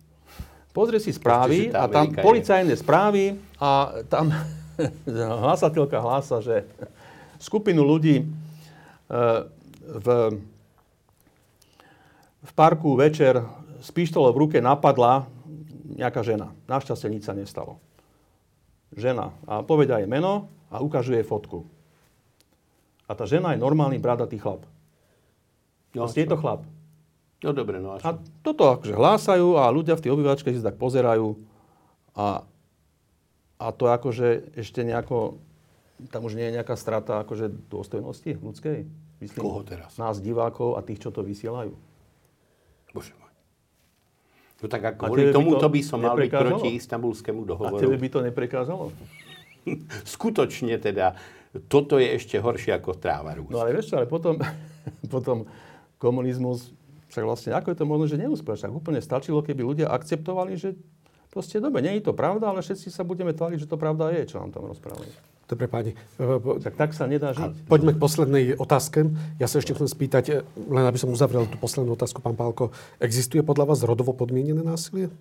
Pozrie si správy a tam policajné správy a tam (laughs) hlasateľka hlása, že skupinu ľudí e, v, v parku večer s pištolou v ruke napadla nejaká žena. Našťastie nič sa nestalo. Žena. A povedia jej meno a ukážuje jej fotku. A tá žena je normálny bradatý chlap. No, je to chlap. No dobre, no a, a toto akože hlásajú a ľudia v tej obývačke si tak pozerajú a, a to akože ešte nejako tam už nie je nejaká strata akože dôstojnosti ľudskej? Myslím, Koho teraz? Nás divákov a tých, čo to vysielajú. Bože môj. No tak ako A kvôli tomuto to by som mal byť proti istambulskému A dohovoru. tebe by to neprekázalo? (laughs) Skutočne teda, toto je ešte horšie ako tráva rúst. No ale vieš čo, ale potom, (laughs) potom komunizmus, však vlastne ako je to možné, že neúspel? Však úplne stačilo, keby ľudia akceptovali, že proste dobre, nie je to pravda, ale všetci sa budeme tváriť, že to pravda je, čo nám tam rozprávali. Dobre, páni. E, Tak tak sa nedá žiť. Poďme k poslednej otázke. Ja sa ešte chcem spýtať, e, len aby som uzavrel tú poslednú otázku, pán Pálko. Existuje podľa vás rodovo podmienené násilie?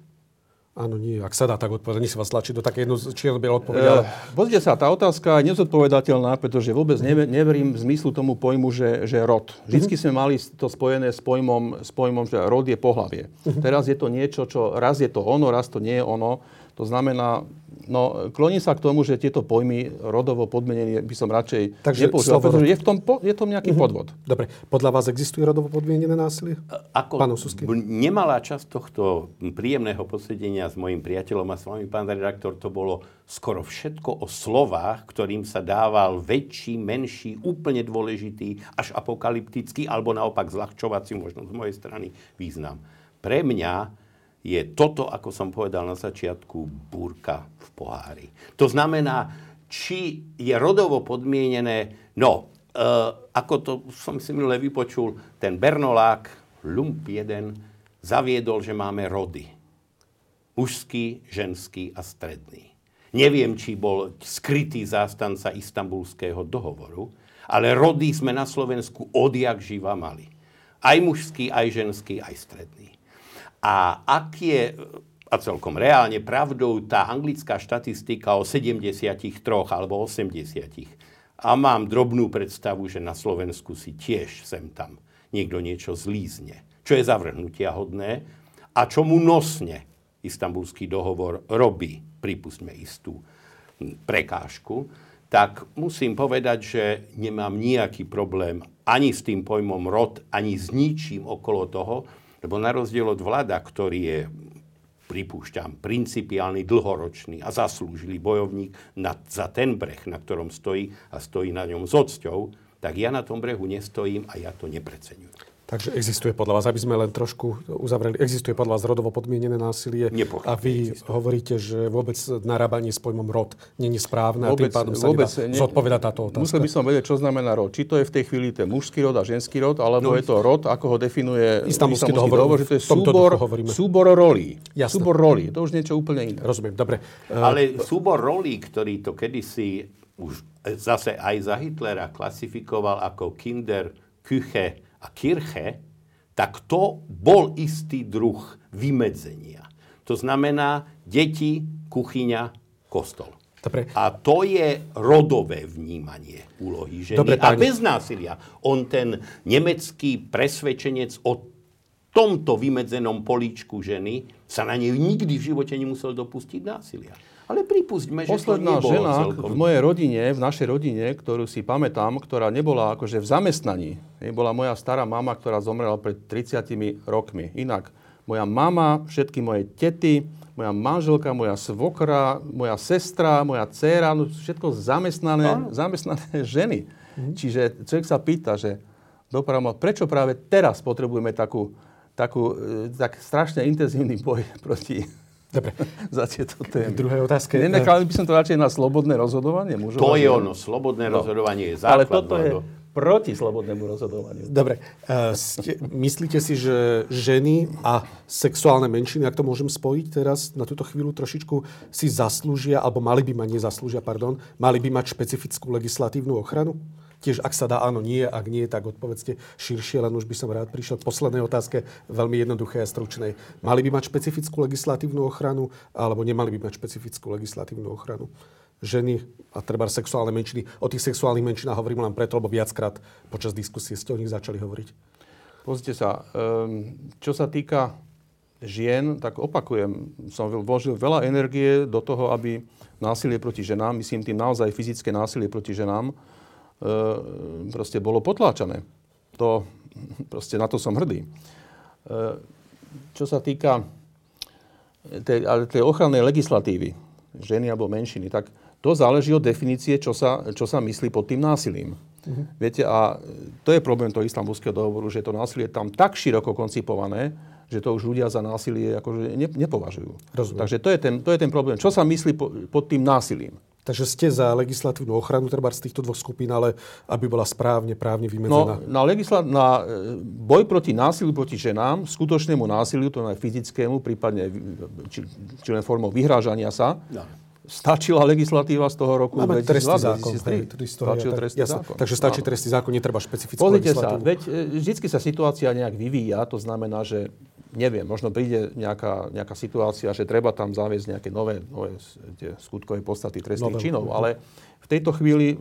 Áno, nie. Ak sa dá tak odpovedať, nech sa vás tlačí do také jedno čierno odpoveď, ale... Uh, pozrite sa, tá otázka je nezodpovedateľná, pretože vôbec neve, neverím v zmyslu tomu pojmu, že, že rod. Vždycky sme mali to spojené s pojmom, s pojmom, že rod je pohlavie. Teraz je to niečo, čo raz je to ono, raz to nie je ono. To znamená, no, kloním sa k tomu, že tieto pojmy rodovo podmenenie by som radšej Takže nepoužíval, slovo pretože je v tom, po, je tom nejaký podvod. Dobre, podľa vás existuje rodovo podmienené násilie? Ako Pán Osusky. b- nemalá časť tohto príjemného posedenia s mojim priateľom a s vami, pán redaktor, to bolo skoro všetko o slovách, ktorým sa dával väčší, menší, úplne dôležitý, až apokalyptický, alebo naopak zľahčovací, možno z mojej strany, význam. Pre mňa je toto, ako som povedal na začiatku, búrka v pohári. To znamená, či je rodovo podmienené, no, e, ako to som si minule vypočul, ten Bernolák, Lump 1, zaviedol, že máme rody. Mužský, ženský a stredný. Neviem, či bol skrytý zástanca istambulského dohovoru, ale rody sme na Slovensku odjak živa mali. Aj mužský, aj ženský, aj stredný. A ak je, a celkom reálne, pravdou tá anglická štatistika o 73 alebo 80, a mám drobnú predstavu, že na Slovensku si tiež sem tam niekto niečo zlízne, čo je zavrhnutia hodné a čo nosne istambulský dohovor robí, pripustme istú hm, prekážku, tak musím povedať, že nemám nejaký problém ani s tým pojmom rod, ani s ničím okolo toho, lebo na rozdiel od vláda, ktorý je, pripúšťam, principiálny, dlhoročný a zaslúžilý bojovník na, za ten breh, na ktorom stojí a stojí na ňom s odsťou, tak ja na tom brehu nestojím a ja to nepreceňujem. Takže existuje podľa vás, aby sme len trošku uzavreli, existuje podľa vás rodovo podmienené násilie Nepochybne a vy existuje. hovoríte, že vôbec narábanie s pojmom rod není správne a tým Vôbec- pádom sa vôbec nedá ne- zodpovedať táto otázka. Musel by som vedieť, čo znamená rod. Či to je v tej chvíli ten mužský rod a ženský rod, alebo No, je to rod, ako ho definuje Istanbulský dohovor, že to je súbor, súbor rolí. Jasné. Súbor rolí. To už niečo úplne iné. Rozumiem, dobre. E, Ale súbor rolí, ktorý to kedysi už zase aj za Hitlera klasifikoval ako Kinder, Küche a Kirche, tak to bol istý druh vymedzenia. To znamená deti, kuchyňa, kostol. Dobre. A to je rodové vnímanie úlohy ženy. Dobre, a bez násilia. On ten nemecký presvedčenec o tomto vymedzenom políčku ženy sa na nej nikdy v živote nemusel dopustiť násilia. Ale pripustme, že Posledná to žena celkom. v mojej rodine, v našej rodine, ktorú si pamätám, ktorá nebola akože v zamestnaní, bola moja stará mama, ktorá zomrela pred 30 rokmi. Inak, moja mama, všetky moje tety, moja manželka, moja svokra, moja sestra, moja dcéra, no všetko zamestnané, zamestnané (laughs) ženy. Čiže človek sa pýta, že dopravo, prečo práve teraz potrebujeme takú, takú, e, tak strašne intenzívny boj (laughs) proti Dobre. (laughs) za tieto témy. V druhej otázke. Nenechali by som to radšej na slobodné rozhodovanie mužov? To je ono, slobodné rozhodovanie je Ale základ. toto je proti slobodnému rozhodovaniu. Dobre. Uh, ste, myslíte si, že ženy a sexuálne menšiny, ak to môžem spojiť teraz na túto chvíľu trošičku, si zaslúžia, alebo mali by mať, nezaslúžia, pardon, mali by mať špecifickú legislatívnu ochranu? Tiež, ak sa dá, áno, nie, ak nie, tak odpovedzte širšie, len už by som rád prišiel k poslednej otázke, veľmi jednoduché a stručnej. Mali by mať špecifickú legislatívnu ochranu, alebo nemali by mať špecifickú legislatívnu ochranu? Ženy a treba sexuálne menšiny. O tých sexuálnych menšinách hovorím len preto, lebo viackrát počas diskusie ste o nich začali hovoriť. Pozrite sa, um, čo sa týka žien, tak opakujem, som vložil veľa energie do toho, aby násilie proti ženám, myslím tým naozaj fyzické násilie proti ženám, proste bolo potláčané. To, proste na to som hrdý. E, čo sa týka tej, ale tej ochrannej legislatívy, ženy alebo menšiny, tak to záleží od definície, čo sa, čo sa myslí pod tým násilím. Uh-huh. Viete, a to je problém toho istambulského dohovoru, že to násilie je tam tak široko koncipované, že to už ľudia za násilie akože ne, nepovažujú. Rozumiem. Takže to je, ten, to je ten problém. Čo sa myslí po, pod tým násilím? Takže ste za legislatívnu ochranu treba z týchto dvoch skupín, ale aby bola správne, právne vymedzená. No, na, legisla- na e, boj proti násiliu proti ženám, skutočnému násiliu, to je fyzickému, prípadne či, či len formou vyhrážania sa, no. stačila legislatíva z toho roku Máme 2002, trestný zákon. 2003. Stačil trestný zákon. Takže stačí trestný zákon, netreba špecifickú Pozrite sa, veď e, vždy sa situácia nejak vyvíja, to znamená, že neviem, možno príde nejaká, nejaká situácia, že treba tam zaviesť nejaké nové, nové tie skutkové podstaty trestných nové, činov, ale v tejto chvíli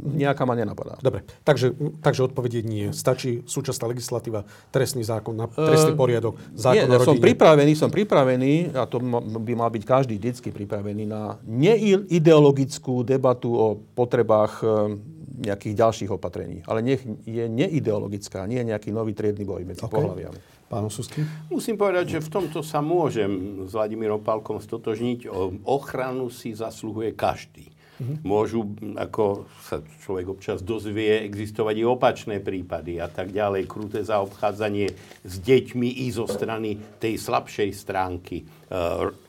nejaká ma nenapadá. Dobre, takže, takže odpovedie nie. Stačí súčasná legislatíva, trestný zákon, na trestný poriadok, zákon nie, o som pripravený, som pripravený, a to by mal byť každý vždycky pripravený na neideologickú debatu o potrebách e, nejakých ďalších opatrení. Ale nech je neideologická, nie je nejaký nový triedny boj medzi okay. pohľaviami. Pán Osusky? Musím povedať, že v tomto sa môžem s Vladimírom Palkom stotožniť. Ochranu si zasluhuje každý. Mm-hmm. Môžu, ako sa človek občas dozvie, existovať i opačné prípady a tak ďalej. Kruté zaobchádzanie s deťmi i zo strany tej slabšej stránky, e,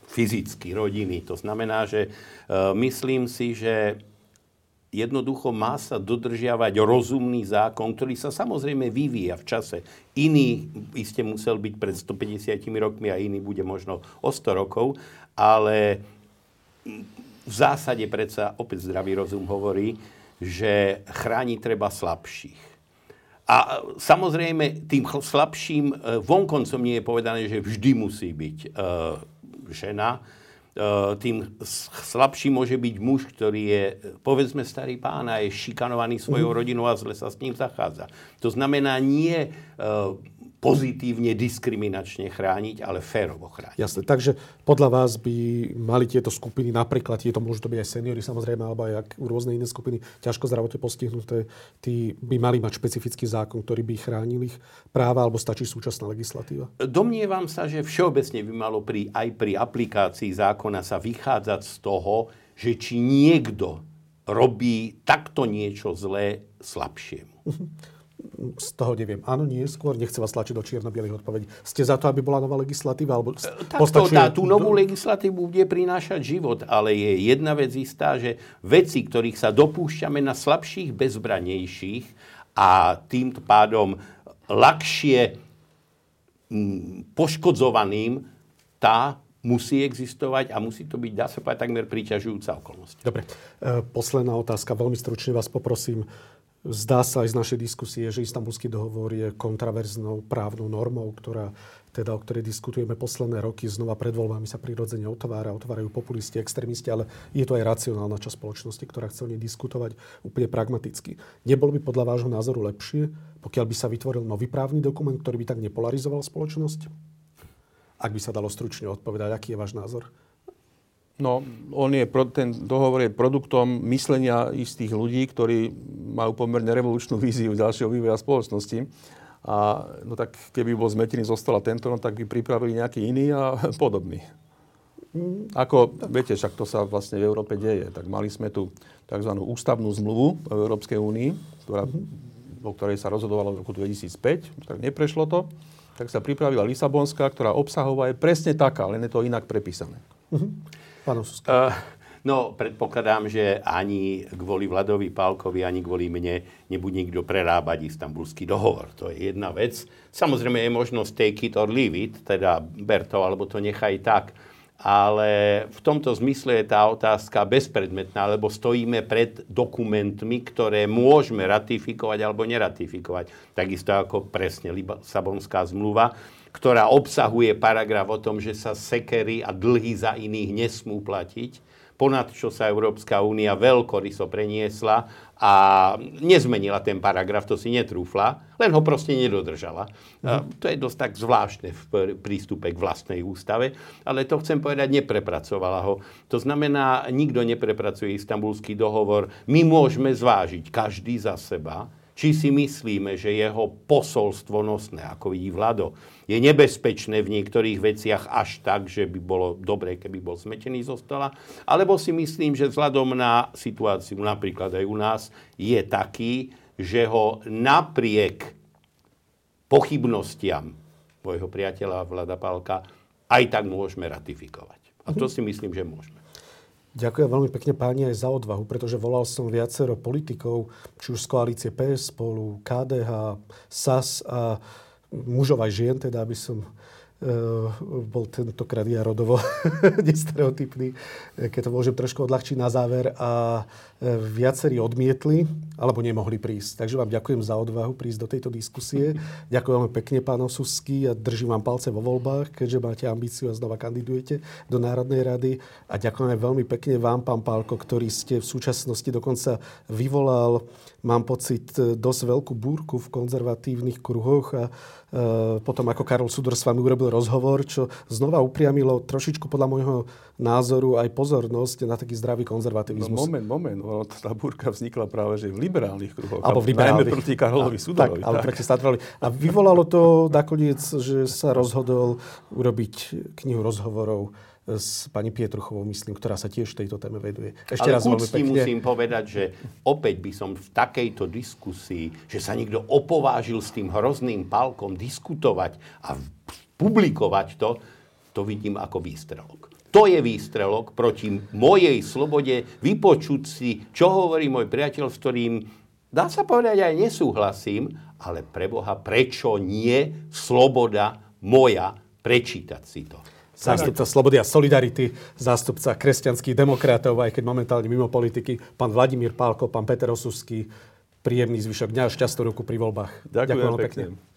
fyzicky, rodiny. To znamená, že e, myslím si, že jednoducho má sa dodržiavať rozumný zákon, ktorý sa samozrejme vyvíja v čase. Iný iste musel byť pred 150 rokmi a iný bude možno o 100 rokov, ale v zásade predsa opäť zdravý rozum hovorí, že chrániť treba slabších. A samozrejme, tým slabším e, vonkoncom nie je povedané, že vždy musí byť e, žena, tým slabší môže byť muž, ktorý je, povedzme, starý pán a je šikanovaný svojou mhm. rodinou a zle sa s ním zachádza. To znamená nie eh, pozitívne, diskriminačne chrániť, ale férovo chrániť. Jasne, takže podľa vás by mali tieto skupiny, napríklad tieto môžu to byť aj seniory samozrejme, alebo aj rôzne iné skupiny, ťažko zdravotne postihnuté, tí by mali mať špecifický zákon, ktorý by chránil ich práva, alebo stačí súčasná legislatíva? Domnievam sa, že všeobecne by malo pri, aj pri aplikácii zákona sa vychádzať z toho, že či niekto robí takto niečo zlé slabšiemu. (laughs) Z toho neviem. Áno, nie, skôr nechce vás tlačiť do čierno-bielých odpovedí. Ste za to, aby bola nová legislatíva? Alebo e, postačuje... tá, tú novú legislatívu bude prinášať život, ale je jedna vec istá, že veci, ktorých sa dopúšťame na slabších, bezbranejších a tým pádom ľahšie mm, poškodzovaným, tá musí existovať a musí to byť, dá sa povedať, takmer príťažujúca okolnosť. Dobre. E, posledná otázka. Veľmi stručne vás poprosím. Zdá sa aj z našej diskusie, že istambulský dohovor je kontraverznou právnou normou, ktorá, teda, o ktorej diskutujeme posledné roky. Znova pred voľbami sa prirodzene otvára, otvárajú populisti, extrémisti, ale je to aj racionálna časť spoločnosti, ktorá chce o nej diskutovať úplne pragmaticky. Nebolo by podľa vášho názoru lepšie, pokiaľ by sa vytvoril nový právny dokument, ktorý by tak nepolarizoval spoločnosť? Ak by sa dalo stručne odpovedať, aký je váš názor? No, on je, ten dohovor je produktom myslenia istých ľudí, ktorí majú pomerne revolučnú víziu ďalšieho vývoja spoločnosti. A no tak keby bol zmetený zo stola tento, no tak by pripravili nejaký iný a (laughs) podobný. Ako, viete, však to sa vlastne v Európe deje. Tak mali sme tu tzv. ústavnú zmluvu v Európskej únii, ktorá, o ktorej sa rozhodovalo v roku 2005, tak neprešlo to. Tak sa pripravila Lisabonská, ktorá obsahová je presne taká, len je to inak prepísané. Uh-huh. Pán uh, No, predpokladám, že ani kvôli Vladovi Pálkovi, ani kvôli mne nebude nikto prerábať istambulský dohovor. To je jedna vec. Samozrejme je možnosť take it or leave it, teda ber to, alebo to nechaj tak. Ale v tomto zmysle je tá otázka bezpredmetná, lebo stojíme pred dokumentmi, ktoré môžeme ratifikovať alebo neratifikovať. Takisto ako presne Lisabonská zmluva ktorá obsahuje paragraf o tom, že sa sekery a dlhy za iných nesmú platiť, ponad čo sa Európska únia veľkoryso preniesla a nezmenila ten paragraf, to si netrúfla, len ho proste nedodržala. Mm. To je dosť tak zvláštne v prístupe k vlastnej ústave, ale to chcem povedať, neprepracovala ho. To znamená, nikto neprepracuje istambulský dohovor. My môžeme zvážiť každý za seba, či si myslíme, že jeho posolstvo nosné, ako vidí Vlado, je nebezpečné v niektorých veciach až tak, že by bolo dobré, keby bol smetený zo stola, alebo si myslím, že vzhľadom na situáciu napríklad aj u nás je taký, že ho napriek pochybnostiam môjho priateľa Vlada Pálka aj tak môžeme ratifikovať. A to si myslím, že môžeme. Ďakujem veľmi pekne páni aj za odvahu, pretože volal som viacero politikov, či už z koalície PS spolu, KDH, SAS a mužov aj žien, teda aby som bol tentokrát ja rodovo (laughs) nestereotypný, eh, keď to môžem trošku odľahčiť na záver. A eh, viacerí odmietli, alebo nemohli prísť. Takže vám ďakujem za odvahu prísť do tejto diskusie. (laughs) Ďakujem veľmi pekne, pán Osusky, a držím vám palce vo voľbách, keďže máte ambíciu a znova kandidujete do Národnej rady. A ďakujem veľmi pekne vám, pán Pálko, ktorý ste v súčasnosti dokonca vyvolal, mám pocit, dosť veľkú búrku v konzervatívnych kruhoch a potom ako Karol Sudor s vami urobil rozhovor, čo znova upriamilo trošičku podľa môjho názoru aj pozornosť na taký zdravý konzervativizmus. No moment, moment. Ono, tá búrka vznikla práve že v liberálnych kruhoch. Alebo v liberálnych. Najmä proti Karolovi Sudorovi. Tak, ale proti Statrovali. A vyvolalo to nakoniec, že sa rozhodol urobiť knihu rozhovorov s pani Pietruchovou, myslím, ktorá sa tiež tejto téme veduje. Ešte Ale raz veľmi pekne. musím povedať, že opäť by som v takejto diskusii, že sa niekto opovážil s tým hrozným palkom diskutovať a publikovať to, to vidím ako výstrelok. To je výstrelok proti mojej slobode vypočuť si, čo hovorí môj priateľ, s ktorým, dá sa povedať, aj nesúhlasím, ale preboha, prečo nie sloboda moja prečítať si to. Zástupca Slobody a Solidarity, zástupca kresťanských demokratov, aj keď momentálne mimo politiky, pán Vladimír Pálko, pán Peter Osusky, príjemný zvyšok dňa a šťastnú ruku pri voľbách. Ďakujem, Ďakujem pekne. pekne.